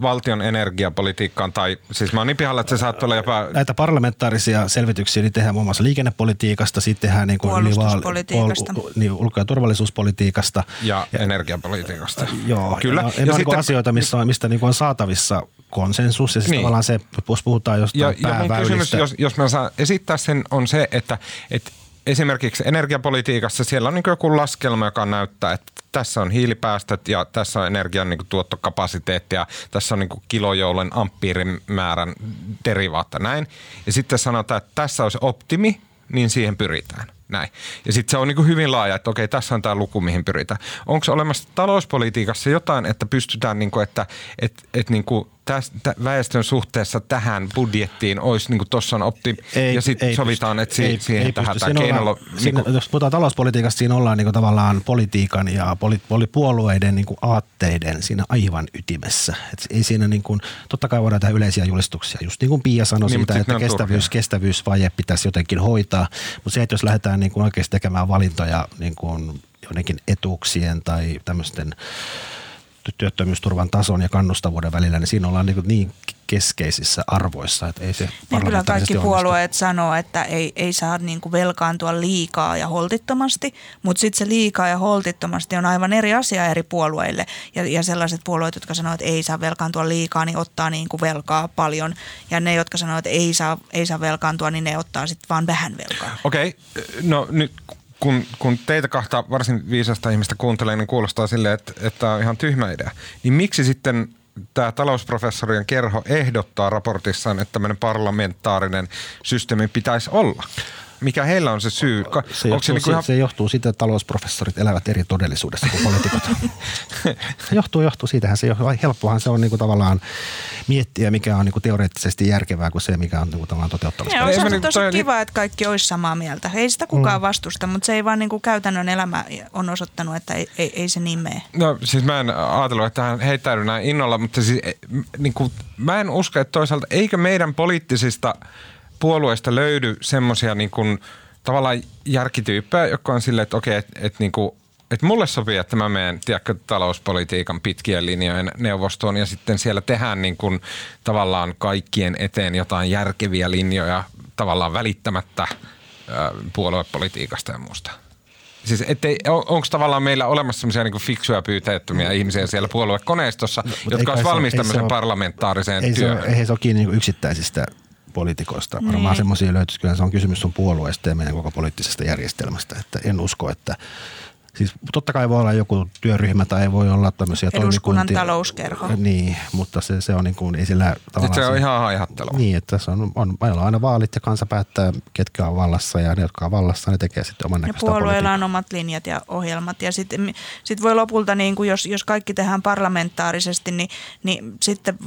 [SPEAKER 1] valtion energiapolitiikkaan, tai siis mä oon niin pihalla, että se saattaa olla jopa...
[SPEAKER 2] Näitä parlamentaarisia selvityksiä niin tehdään muun muassa liikennepolitiikasta, sitten tehdään niin kuin
[SPEAKER 3] Puolustuspolitiikasta.
[SPEAKER 2] Niin, niin, ulko- ja turvallisuuspolitiikasta.
[SPEAKER 1] Ja, ja energiapolitiikasta.
[SPEAKER 2] Joo. Kyllä. Ja, ja, ja niin sitten, asioita, missä on, mistä niin kuin on saatavissa konsensus ja siis niin. tavallaan se, jos puhutaan jostain ja. Ja mun kysymys,
[SPEAKER 1] jos, jos mä saan esittää sen, on se, että, että esimerkiksi energiapolitiikassa siellä on niin joku laskelma, joka näyttää, että tässä on hiilipäästöt ja tässä on energian niin tuottokapasiteetti ja tässä on niin kilojoulen ampiirimäärän derivaatta näin. Ja sitten sanotaan, että tässä olisi optimi, niin siihen pyritään. Näin. Ja sitten se on niin hyvin laaja, että okei, tässä on tämä luku, mihin pyritään. Onko olemassa talouspolitiikassa jotain, että pystytään, niin kuin, että et, et, niin kuin tästä väestön suhteessa tähän budjettiin olisi, niin kuin tuossa on opti, ei, ja sitten sovitaan, että ei, siihen ei tähän tämä keinolla.
[SPEAKER 2] Ollaan, niin kuin, jos puhutaan talouspolitiikasta, siinä ollaan niin kuin tavallaan politiikan ja poli, poli, puolueiden niin kuin aatteiden siinä aivan ytimessä. Et ei siinä niin kuin, totta kai voidaan tehdä yleisiä julistuksia, just niin kuin Pia sanoi niin, siitä, että kestävyys, kestävyysvaje pitäisi jotenkin hoitaa, mutta se, että jos lähdetään niin kuin oikeasti tekemään valintoja niin kuin jonnekin etuuksien tai tämmöisten työttömyysturvan tason ja kannustavuuden välillä, niin siinä ollaan niin, niin keskeisissä arvoissa, että ei se
[SPEAKER 3] niin kyllä kaikki puolueet sanoo, että ei, ei saa niin kuin velkaantua liikaa ja holtittomasti, mutta sitten se liikaa ja holtittomasti on aivan eri asia eri puolueille. Ja, ja sellaiset puolueet, jotka sanoo, että ei saa velkaantua liikaa, niin ottaa niin kuin velkaa paljon. Ja ne, jotka sanoo, että ei saa, ei saa velkaantua, niin ne ottaa sitten vaan vähän velkaa.
[SPEAKER 1] Okei, okay. no nyt kun, kun teitä kahta varsin viisasta ihmistä kuuntelee, niin kuulostaa silleen, että, että on ihan tyhmä idea. Niin miksi sitten tämä talousprofessorien kerho ehdottaa raportissaan, että tämmöinen parlamentaarinen systeemi pitäisi olla? Mikä heillä on se syy?
[SPEAKER 2] Se johtuu, se, niin ihan... se johtuu siitä, että talousprofessorit elävät eri todellisuudessa kuin poliitikot. se johtuu, johtuu siitähän se johtuu. Helppohan se on niin kuin tavallaan miettiä, mikä on niin kuin teoreettisesti järkevää kuin se, mikä on niin kuin tavallaan toteuttamassa.
[SPEAKER 3] Joo, se on tosi toi... kiva, että kaikki olisi samaa mieltä. Ei sitä kukaan mm. vastusta, mutta se ei vaan niin kuin käytännön elämä on osoittanut, että ei, ei, ei se niin mene.
[SPEAKER 1] No siis mä en ajatellut, että hän heittäydy näin innolla, mutta siis niin kuin, mä en usko, että toisaalta eikö meidän poliittisista – puolueista löydy semmoisia niin kuin, tavallaan järkityyppejä, jotka on silleen, että okei, että, että, niin kuin, että mulle sopii, että mä menen tiedätkö, talouspolitiikan pitkien linjojen neuvostoon ja sitten siellä tehdään niin kuin, tavallaan kaikkien eteen jotain järkeviä linjoja tavallaan välittämättä äh, puoluepolitiikasta ja muusta. Siis ettei, on, onko tavallaan meillä olemassa sellaisia niin fiksuja pyyteettömiä mm. ihmisiä siellä puoluekoneistossa, no, jotka olisivat valmis tämmöiseen parlamentaariseen
[SPEAKER 2] ei
[SPEAKER 1] työhön?
[SPEAKER 2] Se ole, ei se ole kiinni niin yksittäisistä poliitikoista. Varmaan niin. semmoisia löytyisi, kyllä se on kysymys sun puolueesta ja meidän koko poliittisesta järjestelmästä. Että en usko, että Siis totta kai voi olla joku työryhmä tai voi olla tämmöisiä
[SPEAKER 3] Eduskunnan talouskerho.
[SPEAKER 2] Niin, mutta se, se on niin kuin, ei sillä
[SPEAKER 1] tavallaan... se on ihan haihattelua.
[SPEAKER 2] Niin, että se on, on, meillä on aina vaalit ja kansa päättää, ketkä on vallassa ja ne, jotka on vallassa, ne tekee sitten oman näköistä
[SPEAKER 3] Ja puolueilla on omat linjat ja ohjelmat ja sitten sit voi lopulta, niin kuin jos, jos kaikki tehdään parlamentaarisesti, niin, niin sitten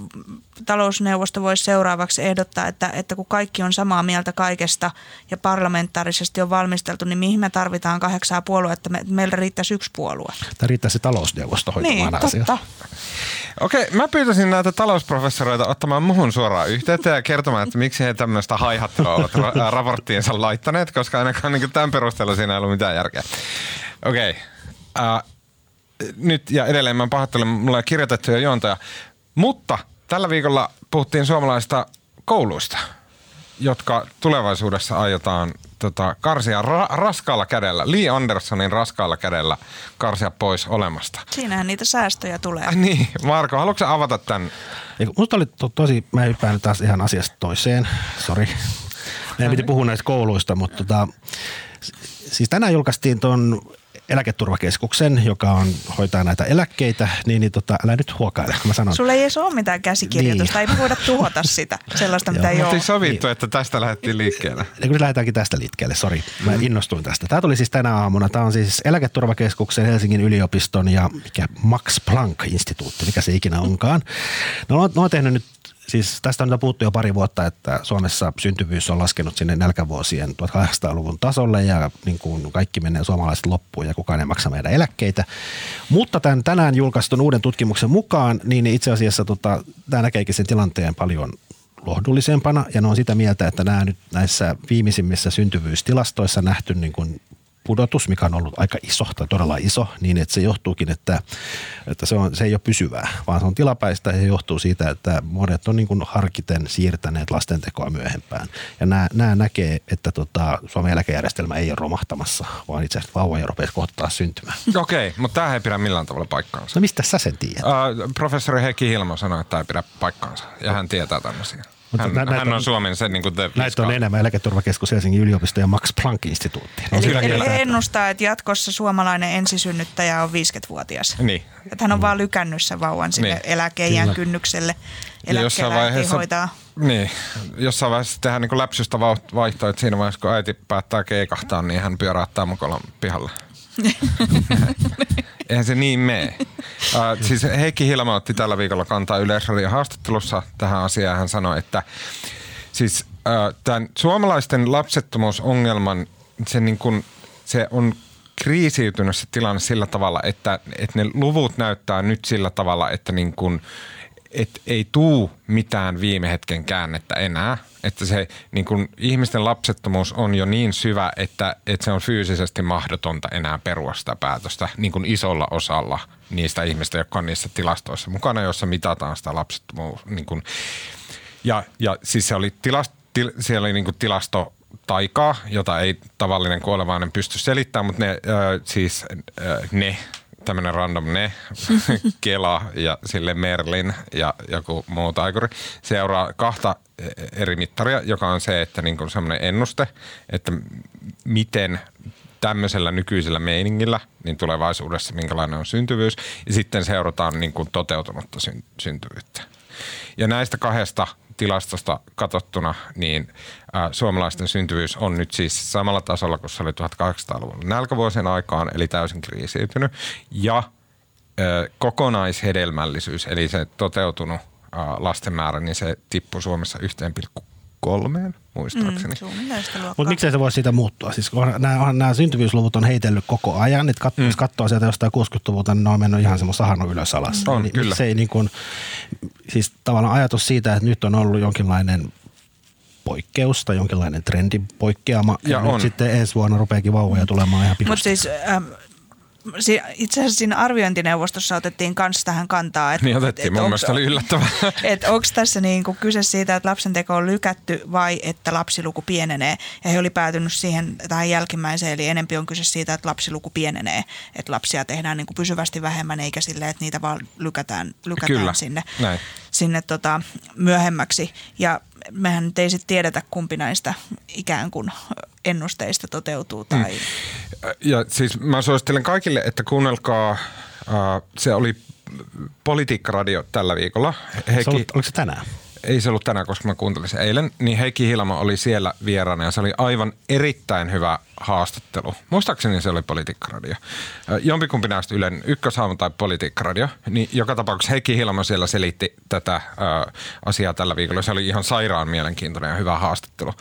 [SPEAKER 3] talousneuvosto voisi seuraavaksi ehdottaa, että, että kun kaikki on samaa mieltä kaikesta ja parlamentaarisesti on valmisteltu, niin mihin me tarvitaan kahdeksaa puoluetta? Me, meillä riittäisi yksi puolue.
[SPEAKER 2] Tai riittäisi se talousneuvosto hoitamaan
[SPEAKER 3] niin, asiat.
[SPEAKER 1] Okei, mä pyytäisin näitä talousprofessoreita ottamaan muhun suoraan yhteyttä ja kertomaan, että miksi he tämmöistä haihattelua ovat ra- raporttiinsa laittaneet, koska ainakaan niin tämän perusteella siinä ei ollut mitään järkeä. Okei. Uh, nyt ja edelleen mä pahoittelen, mulla on kirjoitettu jo juontaja. Mutta tällä viikolla puhuttiin suomalaista kouluista, jotka tulevaisuudessa aiotaan tota, karsia ra- raskaalla kädellä, Lee Andersonin raskaalla kädellä karsia pois olemasta.
[SPEAKER 3] Siinähän niitä säästöjä tulee.
[SPEAKER 1] Äh, niin, Marko, haluatko avata tämän?
[SPEAKER 2] Musta oli to- tosi, mä hyppään taas ihan asiasta toiseen, sori. Meidän piti puhua näistä kouluista, mutta tota, siis tänään julkaistiin tuon eläketurvakeskuksen, joka on, hoitaa näitä eläkkeitä, niin, niin tota, älä nyt huokaile, kun mä sanon.
[SPEAKER 3] Sulla ei edes ole mitään käsikirjoitusta, niin. ei voida tuhota sitä, sellaista mitä ei ole.
[SPEAKER 1] Mutta sovittu, niin. että tästä lähdettiin liikkeelle.
[SPEAKER 2] Niin, nyt lähdetäänkin tästä liikkeelle, sori, mä mm. innostuin tästä. Tämä tuli siis tänä aamuna, tämä on siis eläketurvakeskuksen, Helsingin yliopiston ja mikä Max Planck-instituutti, mikä se ikinä onkaan. No, ne on tehnyt nyt Siis tästä on puhuttu jo pari vuotta, että Suomessa syntyvyys on laskenut sinne nälkävuosien 1800-luvun tasolle ja niin kuin kaikki menee suomalaiset loppuun ja kukaan ei maksa meidän eläkkeitä. Mutta tämän tänään julkaistun uuden tutkimuksen mukaan, niin itse asiassa tota, tämä näkeekin sen tilanteen paljon lohdullisempana ja ne on sitä mieltä, että nämä nyt näissä viimeisimmissä syntyvyystilastoissa nähty niin kuin pudotus, mikä on ollut aika iso tai todella iso, niin että se johtuukin, että, että se, on, se ei ole pysyvää, vaan se on tilapäistä ja johtuu siitä, että monet on niin kuin harkiten siirtäneet lastentekoa myöhempään. Ja nämä, nämä näkee, että tota, Suomen eläkejärjestelmä ei ole romahtamassa, vaan itse asiassa vauvoja rupeaa kohtaa syntymään.
[SPEAKER 1] Okei, okay, mutta tämä ei pidä millään tavalla paikkaansa.
[SPEAKER 2] No mistä sä sen tiedät? Uh,
[SPEAKER 1] professori Heikki Hilma sanoi, että tämä ei pidä paikkaansa ja hän tietää tämmöisiä. Mutta hän, näitä hän on, on Suomen se niin kuin
[SPEAKER 2] Näitä on enemmän eläketurvakeskus Helsingin yliopisto ja Max Planck-instituutti.
[SPEAKER 3] Eli, eli he ennustaa, että jatkossa suomalainen ensisynnyttäjä on 50-vuotias.
[SPEAKER 1] Niin.
[SPEAKER 3] Että hän on mm. vaan lykännyt sen vauvan sinne niin. eläkeijän kynnykselle. Eläkkeellä vaiheessa, hoitaa.
[SPEAKER 1] Niin, jossain vaiheessa tehdään niin läpsystä vaihtoa, että siinä vaiheessa kun äiti päättää keikahtaa, niin hän pyöräyttää mukolan pihalle. Eihän se niin mene. Uh, siis Heikki Hilma otti tällä viikolla kantaa Yleisradion haastattelussa tähän asiaan. Hän sanoi, että siis uh, tämän suomalaisten lapsettomuusongelman, se, niin kuin, se on kriisiytynyt se tilanne sillä tavalla, että, että ne luvut näyttää nyt sillä tavalla, että niin kuin, että ei tuu mitään viime hetken käännettä enää. Että se niin kun ihmisten lapsettomuus on jo niin syvä, että, että se on fyysisesti mahdotonta enää perua sitä päätöstä niin kuin isolla osalla niistä ihmistä, jotka on niissä tilastoissa mukana, joissa mitataan sitä lapsettomuus. Niin kun, ja, ja siis se oli, tilast, til, siellä oli niin kuin tilasto taikaa, jota ei tavallinen kuolevainen pysty selittämään, mutta ne, äh, siis äh, ne tämmöinen random ne, Kela ja sille Merlin ja joku muu taikuri, seuraa kahta eri mittaria, joka on se, että niin kuin semmoinen ennuste, että miten tämmöisellä nykyisellä meiningillä, niin tulevaisuudessa minkälainen on syntyvyys, ja sitten seurataan niin kuin toteutunutta syntyvyyttä. Ja näistä kahdesta tilastosta katsottuna, niin suomalaisten syntyvyys on nyt siis samalla tasolla kuin se oli 1800-luvun nälkävuosien aikaan, eli täysin kriisiytynyt. Ja kokonaishedelmällisyys, eli se toteutunut lasten määrä, niin se tippui Suomessa 1,6 kolmeen, muistaakseni. Mm,
[SPEAKER 2] Mutta miksei se voi siitä muuttua? Siis nämä, nämä syntyvyysluvut on heitellyt koko ajan. Että katso, mm. Jos katsoo sieltä jostain 60-luvulta, niin ne on mennyt ihan semmoista sahano ylös alas.
[SPEAKER 1] On, niin, kyllä.
[SPEAKER 2] Se ei niin kuin, siis tavallaan ajatus siitä, että nyt on ollut jonkinlainen poikkeus tai jonkinlainen trendipoikkeama. Ja, ja on. nyt sitten ensi vuonna rupeakin vauvoja tulemaan ihan
[SPEAKER 3] Mutta siis ähm, itse asiassa siinä arviointineuvostossa otettiin kanssa tähän kantaa.
[SPEAKER 1] Että, niin otettiin, että mun onks, mielestä oli yllättävää.
[SPEAKER 3] Että onko tässä niin kuin kyse siitä, että lapsen teko on lykätty vai että lapsiluku pienenee. Ja he oli päätynyt siihen tähän jälkimmäiseen, eli enempi on kyse siitä, että lapsiluku pienenee. Että lapsia tehdään niin kuin pysyvästi vähemmän, eikä sille, että niitä vaan lykätään, lykätään Kyllä, sinne, näin. Sinne tota, myöhemmäksi. Ja mehän nyt ei sitten tiedetä, kumpi näistä ikään kuin ennusteista toteutuu. Tai... Mm.
[SPEAKER 1] Ja siis mä suosittelen kaikille, että kuunnelkaa, äh, se oli Politiikkaradio tällä viikolla.
[SPEAKER 2] Heikki, se ollut, oliko se tänään?
[SPEAKER 1] Ei se ollut tänään, koska mä kuuntelin sen eilen, niin Heikki Hilma oli siellä vieraana ja se oli aivan erittäin hyvä haastattelu. Muistaakseni se oli Politiikkaradio. Jompikumpi näistä Ylen ykköshaamu tai Politiikkaradio, niin joka tapauksessa Heikki Hilma siellä selitti tätä äh, asiaa tällä viikolla. Se oli ihan sairaan mielenkiintoinen ja hyvä haastattelu.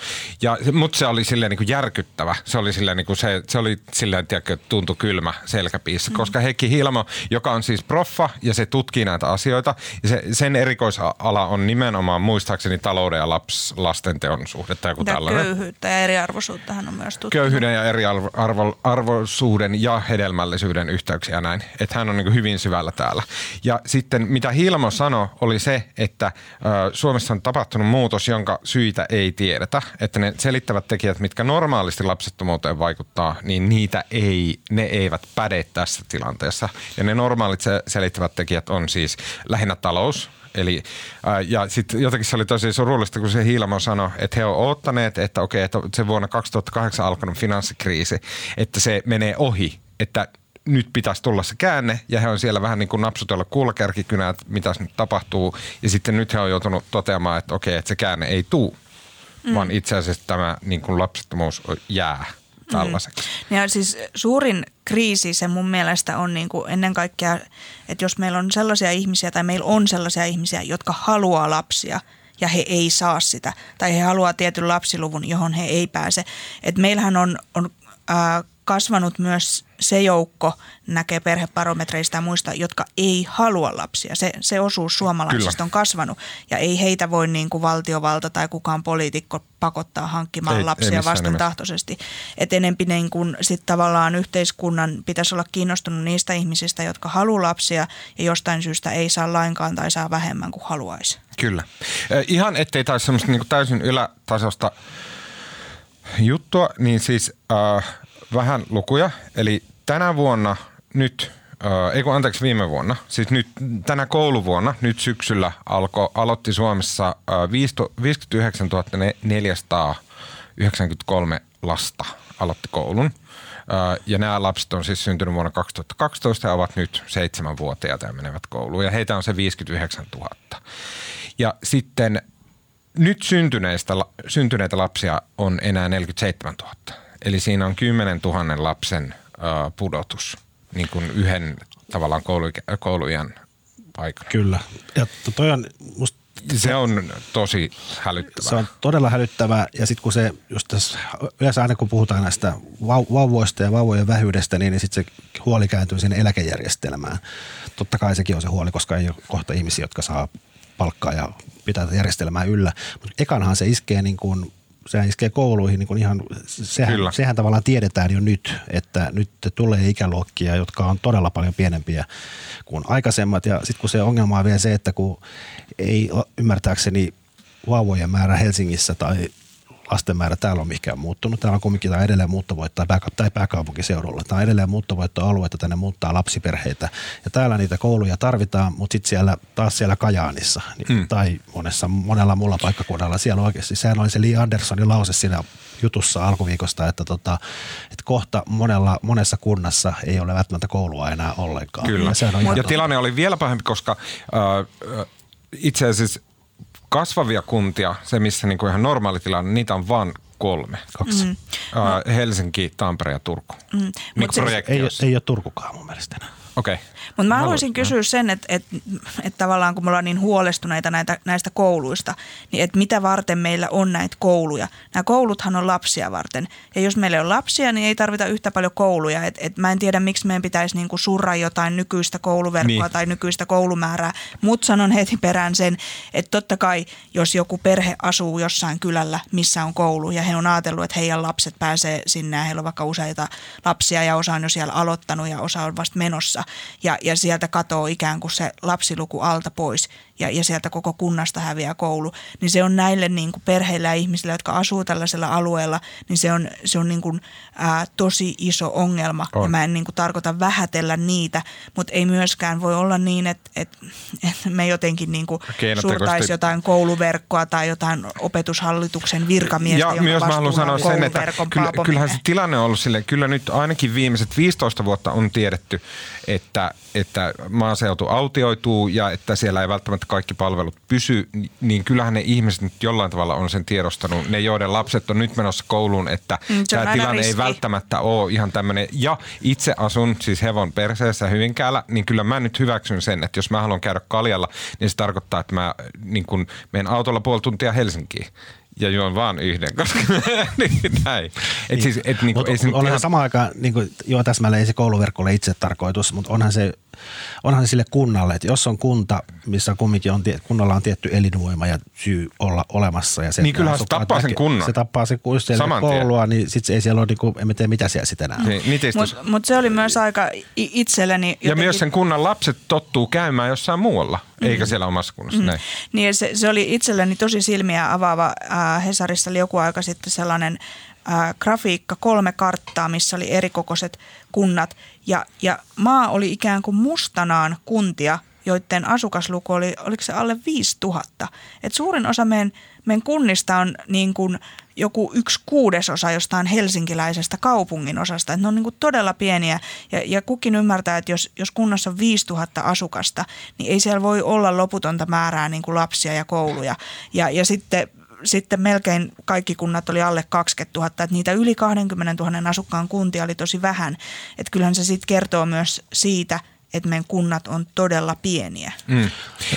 [SPEAKER 1] Ja, mutta se oli silleen niin kuin järkyttävä. Se oli silleen, niin kuin se, se oli silleen, tiedätkö, tuntui kylmä selkäpiissä, mm. koska Heikki Hilma, joka on siis proffa ja se tutkii näitä asioita, ja se, sen erikoisala on nimenomaan muistaakseni talouden ja laps, lastenteon suhdetta. Joku
[SPEAKER 3] ja tällainen. köyhyyttä ja eriarvoisuutta hän on myös
[SPEAKER 1] tutkittu. Köyhyyden ja eriarvoisuuden ja hedelmällisyyden yhteyksiä näin. Että hän on niin hyvin syvällä täällä. Ja sitten mitä Hilmo sanoi oli se, että Suomessa on tapahtunut muutos, jonka syitä ei tiedetä. Että ne selittävät tekijät, mitkä normaalisti lapsettomuuteen vaikuttaa, niin niitä ei, ne eivät päde tässä tilanteessa. Ja ne normaalit selittävät tekijät on siis lähinnä talous, Eli, ää, ja sitten jotenkin se oli tosi surullista, kun se Hiilamo sanoi, että he ovat ottaneet, että okei, että se vuonna 2008 alkanut finanssikriisi, että se menee ohi, että nyt pitäisi tulla se käänne ja he on siellä vähän niin kuin napsutella kulkärkikynää, että mitä nyt tapahtuu. Ja sitten nyt he on joutunut toteamaan, että okei, että se käänne ei tuu, mm. vaan itse asiassa tämä niin kuin lapsettomuus jää tällaiseksi.
[SPEAKER 3] Mm. Ja siis suurin kriisi se mun mielestä on niin kuin ennen kaikkea, että jos meillä on sellaisia ihmisiä tai meillä on sellaisia ihmisiä, jotka haluaa lapsia ja he ei saa sitä tai he haluaa tietyn lapsiluvun, johon he ei pääse. Et meillähän on, on äh, kasvanut myös se joukko, näkee perheparometreista ja muista, jotka ei halua lapsia. Se, se osuus suomalaisista Kyllä. on kasvanut ja ei heitä voi niin kuin valtiovalta tai kukaan poliitikko pakottaa hankkimaan ei, lapsia vastentahtoisesti. Että enempi niin kuin sit tavallaan yhteiskunnan pitäisi olla kiinnostunut niistä ihmisistä, jotka haluaa lapsia ja jostain syystä ei saa lainkaan tai saa vähemmän kuin haluaisi.
[SPEAKER 1] Kyllä. Ihan ettei taisi semmoista niin kuin täysin ylätasosta juttua, niin siis äh, vähän lukuja. Eli tänä vuonna nyt, äh, ei kun anteeksi viime vuonna, siis nyt tänä kouluvuonna, nyt syksyllä alko, aloitti Suomessa äh, 59 493 lasta aloitti koulun. Ja nämä lapset on siis syntynyt vuonna 2012 ja ovat nyt seitsemänvuotiaita ja menevät kouluun. Ja heitä on se 59 000. Ja sitten nyt syntyneistä, syntyneitä lapsia on enää 47 000. Eli siinä on 10 000 lapsen pudotus niin kuin yhden tavallaan koulu, koulujen aikana.
[SPEAKER 2] Kyllä. Ja toi on musta
[SPEAKER 1] se on tosi hälyttävää.
[SPEAKER 2] Se on todella hälyttävää ja sitten kun se, just tässä, yleensä aina kun puhutaan näistä vauvoista ja vauvojen vähyydestä, niin, niin sitten se huoli kääntyy sinne eläkejärjestelmään. Totta kai sekin on se huoli, koska ei ole kohta ihmisiä, jotka saa palkkaa ja pitää järjestelmää yllä. Mutta ekanhan se iskee niin kuin sehän iskee kouluihin niin kuin ihan, sehän,
[SPEAKER 1] Kyllä.
[SPEAKER 2] sehän tavallaan tiedetään jo nyt, että nyt tulee ikäluokkia, jotka on todella paljon pienempiä kuin aikaisemmat. Ja sitten kun se ongelma on vielä se, että kun ei ymmärtääkseni vauvojen määrä Helsingissä tai lasten määrä täällä on mikään muuttunut. Täällä on kumminkin tämä edelleen muuttovoitto tai, pääka- tai pääkaupunkiseudulla. Tämä on edelleen muuttovoittoaluetta, tänne muuttaa lapsiperheitä. Ja täällä niitä kouluja tarvitaan, mutta sitten siellä taas siellä Kajaanissa niin, mm. tai monessa, monella muulla paikkakunnalla siellä oikeasti. Sehän oli se Lee Andersonin lause siinä jutussa alkuviikosta, että, tota, että kohta monella, monessa kunnassa ei ole välttämättä koulua enää ollenkaan.
[SPEAKER 1] Kyllä.
[SPEAKER 2] Ja,
[SPEAKER 1] Ja tilanne oli vielä pahempi, koska äh, äh, itse asiassa kasvavia kuntia, se missä niinku ihan normaali tilanne, niitä on vain kolme.
[SPEAKER 2] Kaksi. Mm.
[SPEAKER 1] Äh, Helsinki, Tampere ja Turku. Mm. Niin
[SPEAKER 3] Mut siis-
[SPEAKER 1] projekti
[SPEAKER 2] Ei, ei ole Turkukaan mun mielestä enää.
[SPEAKER 1] Okei. Okay.
[SPEAKER 3] Mutta mä
[SPEAKER 1] Mä
[SPEAKER 3] haluaisin kysyä sen, että, että, että tavallaan kun me ollaan niin huolestuneita näitä, näistä kouluista, niin että mitä varten meillä on näitä kouluja. Nämä kouluthan on lapsia varten. Ja jos meillä on lapsia, niin ei tarvita yhtä paljon kouluja. Et, et mä en tiedä, miksi meidän pitäisi niinku surra jotain nykyistä kouluverkkoa
[SPEAKER 1] niin.
[SPEAKER 3] tai nykyistä koulumäärää. Mutta sanon heti perään sen, että totta kai, jos joku perhe asuu jossain kylällä, missä on koulu, ja he on ajatellut, että heidän lapset pääsee sinne, ja heillä on vaikka useita lapsia, ja osa on jo siellä aloittanut, ja osa on vasta menossa, ja, ja sieltä katoo ikään kuin se lapsiluku alta pois, ja, ja sieltä koko kunnasta häviää koulu, niin se on näille niin kuin perheille ja ihmisille, jotka asuu tällaisella alueella, niin se on, se on niin kuin, ää, tosi iso ongelma.
[SPEAKER 1] On.
[SPEAKER 3] Ja mä en niin kuin tarkoita vähätellä niitä, mutta ei myöskään voi olla niin, että, että, että me jotenkin niin kuin surtaisi jotain kouluverkkoa tai jotain opetushallituksen virkamiestä,
[SPEAKER 1] Ja myös mä haluan sanoa sen, että kyllä, kyllähän se tilanne on ollut silleen, kyllä nyt ainakin viimeiset 15 vuotta on tiedetty, että, että maaseutu autioituu ja että siellä ei välttämättä kaikki palvelut pysy, niin kyllähän ne ihmiset nyt jollain tavalla on sen tiedostanut. Ne, joiden lapset on nyt menossa kouluun, että
[SPEAKER 3] Mm,
[SPEAKER 1] tämä tilanne ei
[SPEAKER 3] riski.
[SPEAKER 1] välttämättä ole ihan tämmöinen. Ja itse asun siis hevon perseessä Hyvinkäällä, niin kyllä mä nyt hyväksyn sen, että jos mä haluan käydä kaljalla, niin se tarkoittaa, että mä niin kun menen autolla puoli tuntia Helsinkiin ja juon vaan yhden, koska niin, näin. Et siis, et niinku, ei se
[SPEAKER 2] onhan
[SPEAKER 1] ihan,
[SPEAKER 2] samaan aikaan, niin kuin, joo täsmälleen ei se kouluverkko ole itse tarkoitus, mutta onhan se, onhan se sille kunnalle, että jos on kunta, missä kumminkin on, kunnalla on tietty elinvoima ja syy olla olemassa. Ja se,
[SPEAKER 1] Niin kyllähän se tappaa sen
[SPEAKER 2] näkee-
[SPEAKER 1] kunnan.
[SPEAKER 2] Se tappaa se, kun jos siellä
[SPEAKER 1] Saman
[SPEAKER 2] koulua, niin sitten ei siellä ole, niin kuin, emme tiedä mitä siellä sitten enää
[SPEAKER 1] niin.
[SPEAKER 3] Mutta mut se oli myös aika itselleni
[SPEAKER 1] ja
[SPEAKER 3] jotenkin-
[SPEAKER 1] myös sen kunnan lapset tottuu käymään jossain muualla, eikä siellä omassa kunnassa. Näin.
[SPEAKER 3] Niin ja se, se oli itselleni tosi silmiä avaava. Äh, Hesarissa oli joku aika sitten sellainen äh, grafiikka, kolme karttaa, missä oli erikokoiset kunnat. Ja, ja maa oli ikään kuin mustanaan kuntia, joiden asukasluku oli, oliko se alle 5000. Et suurin osa meidän, meidän kunnista on niin kuin joku yksi kuudesosa jostain helsinkiläisestä kaupungin osasta. Et ne on niin kuin todella pieniä ja, ja kukin ymmärtää, että jos, jos kunnassa on 5000 asukasta, niin ei siellä voi olla loputonta määrää niin kuin lapsia ja kouluja. Ja, ja sitten sitten melkein kaikki kunnat oli alle 20 000, että niitä yli 20 000 asukkaan kuntia oli tosi vähän. Että kyllähän se sitten kertoo myös siitä, että meidän kunnat on todella pieniä.
[SPEAKER 1] Mm.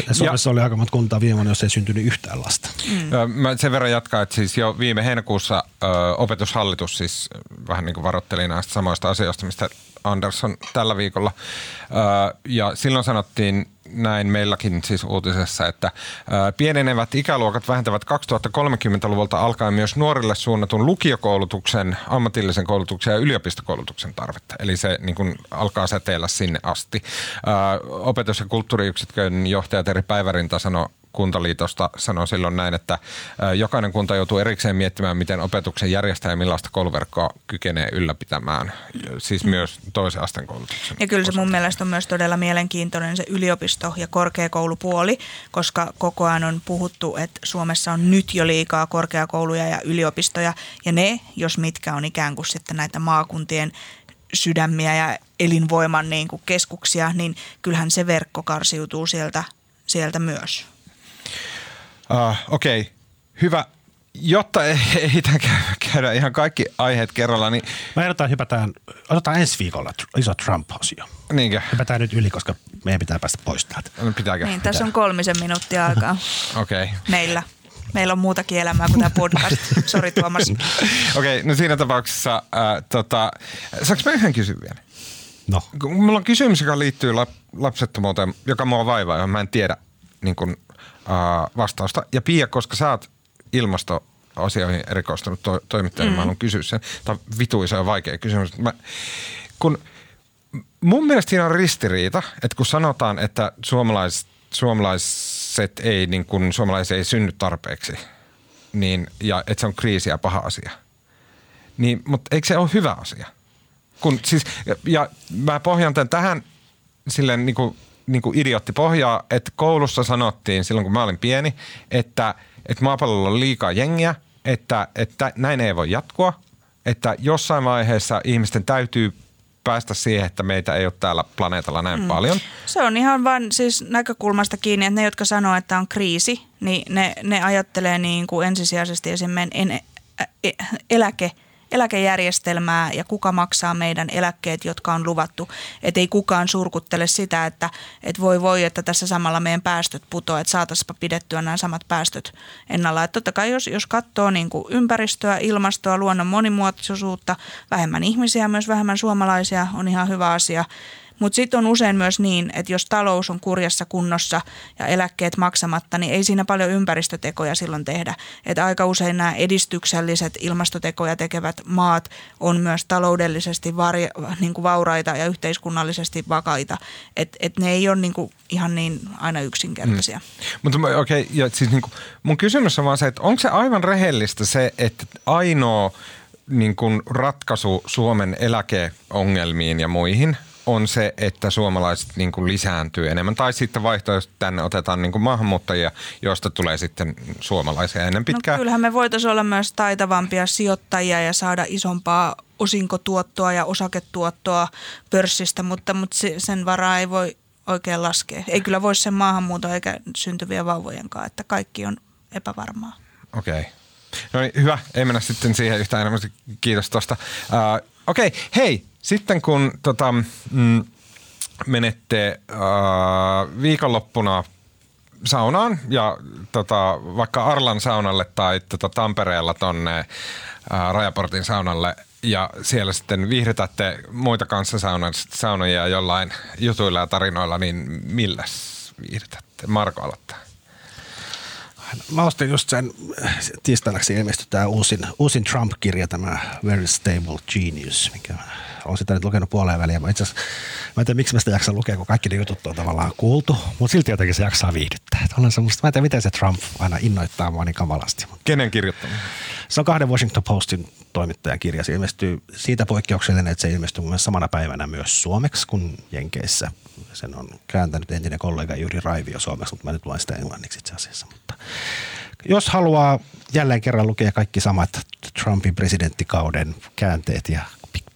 [SPEAKER 2] Ja Suomessa oli aika monta kuntaa viime vuonna, jos ei syntynyt yhtään lasta.
[SPEAKER 1] Ö, Mä sen verran jatkan, että siis jo viime heinäkuussa ö, opetushallitus siis vähän niin kuin varoitteli näistä samoista asioista, mistä Andersson tällä viikolla. Ö, ja silloin sanottiin näin meilläkin siis uutisessa, että pienenevät ikäluokat vähentävät 2030-luvulta alkaen myös nuorille suunnatun lukiokoulutuksen, ammatillisen koulutuksen ja yliopistokoulutuksen tarvetta. Eli se niin kuin alkaa säteillä sinne asti. Opetus- ja kulttuuriyksikön johtaja Teri Päivärinta sanoi Kuntaliitosta sanoi silloin näin, että jokainen kunta joutuu erikseen miettimään, miten opetuksen järjestäjä ja millaista kouluverkkoa kykenee ylläpitämään, siis myös toisen asteen koulutuksen.
[SPEAKER 3] Ja kyllä se
[SPEAKER 1] osalta.
[SPEAKER 3] mun mielestä on myös todella mielenkiintoinen se yliopisto- ja korkeakoulupuoli, koska koko ajan on puhuttu, että Suomessa on nyt jo liikaa korkeakouluja ja yliopistoja, ja ne, jos mitkä on ikään kuin sitten näitä maakuntien sydämiä ja elinvoiman niin kuin keskuksia, niin kyllähän se verkko karsiutuu sieltä, sieltä myös.
[SPEAKER 1] Uh, Okei, okay. hyvä. Jotta ei, käy- käydä ihan kaikki aiheet kerralla, niin
[SPEAKER 2] Mä ehdotan, hypätään, otetaan ensi viikolla iso Trump-osio.
[SPEAKER 1] niinkö?
[SPEAKER 2] Hypätään nyt yli, koska meidän pitää päästä pois täältä.
[SPEAKER 1] No, Pitääkö?
[SPEAKER 3] Niin, tässä on kolmisen minuuttia aikaa
[SPEAKER 1] Okei. Okay.
[SPEAKER 3] meillä. Meillä on muutakin elämää kuin tämä podcast. Sori Tuomas.
[SPEAKER 1] Okei, okay, no siinä tapauksessa, äh, tota, saanko mä yhden kysyä vielä?
[SPEAKER 2] No,
[SPEAKER 1] Mulla on kysymys, joka liittyy lap, lapsettomuuteen, joka mua vaivaa, johon mä en tiedä niin kun, vastausta. Ja Pia, koska sä oot ilmastoasioihin erikoistunut to- toimittaja, mm. mä haluan kysyä sen. Tämä on vituisa ja vaikea kysymys. Mä, kun mun mielestä siinä on ristiriita, että kun sanotaan, että suomalaiset, suomalaiset ei, niin kun, suomalaiset ei synny tarpeeksi, niin, ja että se on kriisi ja paha asia. Niin, mutta eikö se ole hyvä asia? Kun, siis, ja, ja mä pohjan tämän tähän silleen niin kuin, niin kuin idiootti pohjaa, että koulussa sanottiin silloin, kun mä olin pieni, että, että maapallolla on liikaa jengiä, että, että näin ei voi jatkua, että jossain vaiheessa ihmisten täytyy päästä siihen, että meitä ei ole täällä planeetalla näin mm. paljon.
[SPEAKER 3] Se on ihan vain siis näkökulmasta kiinni, että ne, jotka sanoo, että on kriisi, niin ne, ne ajattelee niin kuin ensisijaisesti esimerkiksi en, ä, eläke – eläkejärjestelmää ja kuka maksaa meidän eläkkeet, jotka on luvattu. Että ei kukaan surkuttele sitä, että, että voi voi, että tässä samalla meidän päästöt putoaa, että saataisiinpa pidettyä nämä samat päästöt ennalla. Että totta kai jos, jos katsoo niin kuin ympäristöä, ilmastoa, luonnon monimuotoisuutta, vähemmän ihmisiä, myös vähemmän suomalaisia on ihan hyvä asia. Mutta sitten on usein myös niin, että jos talous on kurjassa kunnossa ja eläkkeet maksamatta, niin ei siinä paljon ympäristötekoja silloin tehdä. Että aika usein nämä edistykselliset ilmastotekoja tekevät maat on myös taloudellisesti vari, niin kuin vauraita ja yhteiskunnallisesti vakaita. Että et ne ei ole niin kuin ihan niin aina yksinkertaisia. Hmm.
[SPEAKER 1] Mutta okei, okay, ja siis niin kuin, mun kysymys on vaan se, että onko se aivan rehellistä se, että ainoa niin kuin ratkaisu Suomen eläkeongelmiin ja muihin – on se, että suomalaiset niin kuin lisääntyy enemmän. Tai sitten vaihtoehtoisesti tänne otetaan niin kuin maahanmuuttajia, joista tulee sitten suomalaisia ennen pitkään.
[SPEAKER 3] No kyllähän me voitaisiin olla myös taitavampia sijoittajia ja saada isompaa osinkotuottoa ja osaketuottoa pörssistä, mutta, mutta sen varaa ei voi oikein laskea. Ei kyllä voi sen maahanmuuton eikä syntyviä vauvojenkaan, että kaikki on epävarmaa.
[SPEAKER 1] Okei. Okay. No niin, hyvä. Ei mennä sitten siihen yhtään enemmän. Kiitos tuosta. Uh, Okei, okay. hei, sitten kun tota, mm, menette äh, viikonloppuna saunaan ja tota, vaikka Arlan saunalle tai tota, Tampereella tonne äh, Rajaportin saunalle ja siellä sitten viihdytätte muita kanssa saunoja jollain jutuilla ja tarinoilla, niin milläs viihdytätte? Marko aloittaa.
[SPEAKER 2] Mä ostin just sen, tiistainaksi ilmestyi tämä uusin, uusin Trump-kirja, tämä Very Stable Genius, mikä on sitä nyt lukenut puoleen väliin. Mä itse asiassa, mä en tiedä miksi mä sitä jaksan lukea, kun kaikki ne jutut on tavallaan kuultu, mutta silti jotenkin se jaksaa viihdyttää. Olen semmoista, mä en tiedä, miten se Trump aina innoittaa mua niin kamalasti.
[SPEAKER 1] Kenen kirjoittama?
[SPEAKER 2] Se on kahden Washington Postin toimittajan kirja. Se ilmestyy siitä poikkeuksellinen, että se ilmestyy mun samana päivänä myös suomeksi kuin Jenkeissä. Sen on kääntänyt entinen kollega Juri Raivio suomeksi, mutta mä nyt luen sitä englanniksi itse asiassa. Mutta jos haluaa jälleen kerran lukea kaikki samat Trumpin presidenttikauden käänteet ja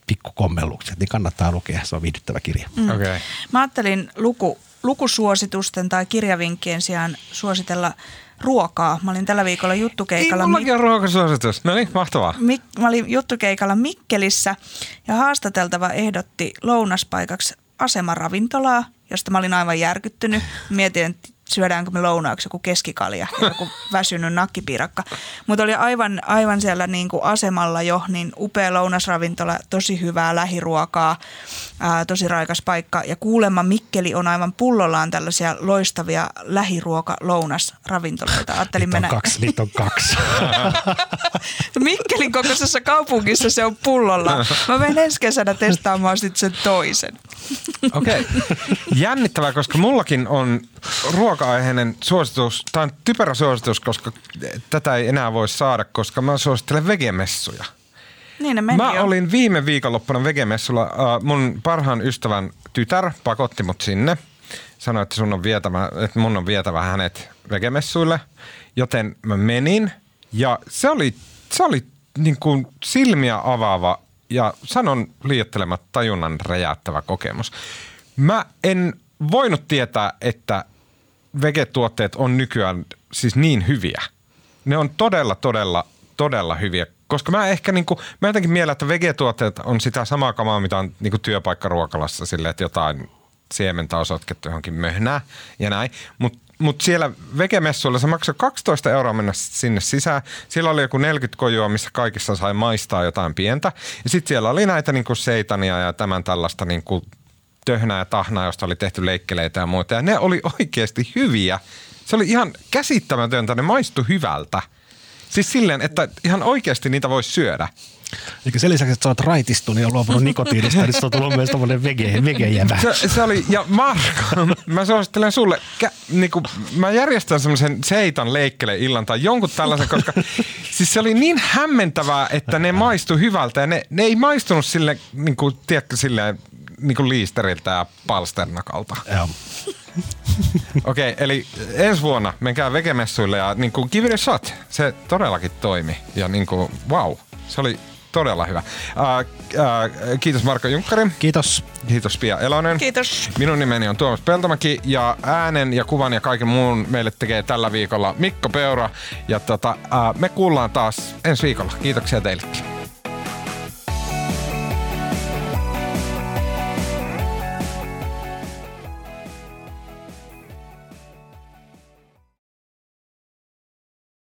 [SPEAKER 2] pikkukommellukset, niin kannattaa lukea. Se on viihdyttävä kirja.
[SPEAKER 3] Mm. Okay. Mä ajattelin luku, lukusuositusten tai kirjavinkkien sijaan suositella ruokaa. Mä olin tällä viikolla juttukeikalla.
[SPEAKER 1] Ei mullakin on ruokasuositus. No niin, mahtavaa.
[SPEAKER 3] Mik- mä olin juttukeikalla Mikkelissä ja haastateltava ehdotti lounaspaikaksi asemaravintolaa, josta mä olin aivan järkyttynyt. Mietin, että syödäänkö me lounaaksi joku keskikalja, joku väsynyt nakkipiirakka. Mutta oli aivan, aivan siellä niin kuin asemalla jo, niin upea lounasravintola, tosi hyvää lähiruokaa, ää, tosi raikas paikka. Ja kuulemma Mikkeli on aivan pullollaan tällaisia loistavia lähiruoka-lounasravintoloita.
[SPEAKER 2] Ajattelin mennä... kaksi, niitä on kaksi.
[SPEAKER 3] Mikkelin kokoisessa kaupungissa se on pullolla. Mä menen ensi kesänä testaamaan sitten sen toisen.
[SPEAKER 1] Okei. Okay. Jännittävää, koska mullakin on ruoka-aiheinen suositus, tämä on typerä suositus, koska tätä ei enää voi saada, koska mä suosittelen vegemessuja.
[SPEAKER 3] Niin ne meni
[SPEAKER 1] Mä
[SPEAKER 3] jo.
[SPEAKER 1] olin viime viikonloppuna vegemessulla. Mun parhaan ystävän tytär pakotti mut sinne. Sanoi, että, sun on vietävä, että mun on vietävä hänet vegemessuille. Joten mä menin ja se oli, se oli niin kuin silmiä avaava ja sanon liiottelematta tajunnan räjäyttävä kokemus. Mä en voinut tietää, että vegetuotteet on nykyään siis niin hyviä. Ne on todella, todella, todella hyviä. Koska mä ehkä niinku, mä jotenkin mielen, että vegetuotteet on sitä samaa kamaa, mitä on niinku työpaikkaruokalassa sille, että jotain siementä on sotkettu johonkin möhnää ja näin. Mutta mut siellä vegemessuilla se maksoi 12 euroa mennä sinne sisään. Siellä oli joku 40 kojua, missä kaikissa sai maistaa jotain pientä. Ja sitten siellä oli näitä niinku seitania ja tämän tällaista niinku töhnää ja tahnaa, josta oli tehty leikkeleitä ja muuta. Ja ne oli oikeasti hyviä. Se oli ihan käsittämätöntä, ne maistu hyvältä. Siis silleen, että ihan oikeasti niitä voisi syödä.
[SPEAKER 2] Eli sen lisäksi, että sä oot raitistunut ja luopunut nikotiinista, niin se on tullut myös tommonen vege, vegejävä.
[SPEAKER 1] Se, se oli, ja Marko, mä suosittelen sulle, kä, niinku, mä järjestän semmoisen seitan leikkele illan tai jonkun tällaisen, koska siis se oli niin hämmentävää, että ne maistu hyvältä ja ne, ne ei maistunut sille, niinku, tiedätkö, silleen, niinku liisteriltä ja palsternakalta.
[SPEAKER 2] Joo.
[SPEAKER 1] Okei, okay, eli ensi vuonna menkää vegemessuille ja niin kuin, give it a shot. Se todellakin toimi. Ja niin kuin, wow, se oli todella hyvä. Ää, ää, kiitos Marko Junkkari.
[SPEAKER 2] Kiitos.
[SPEAKER 1] Kiitos Pia Elonen.
[SPEAKER 3] Kiitos.
[SPEAKER 1] Minun nimeni on Tuomas Peltomäki ja äänen ja kuvan ja kaiken muun meille tekee tällä viikolla Mikko Peura. Ja tota, ää, me kuullaan taas ensi viikolla. Kiitoksia teillekin.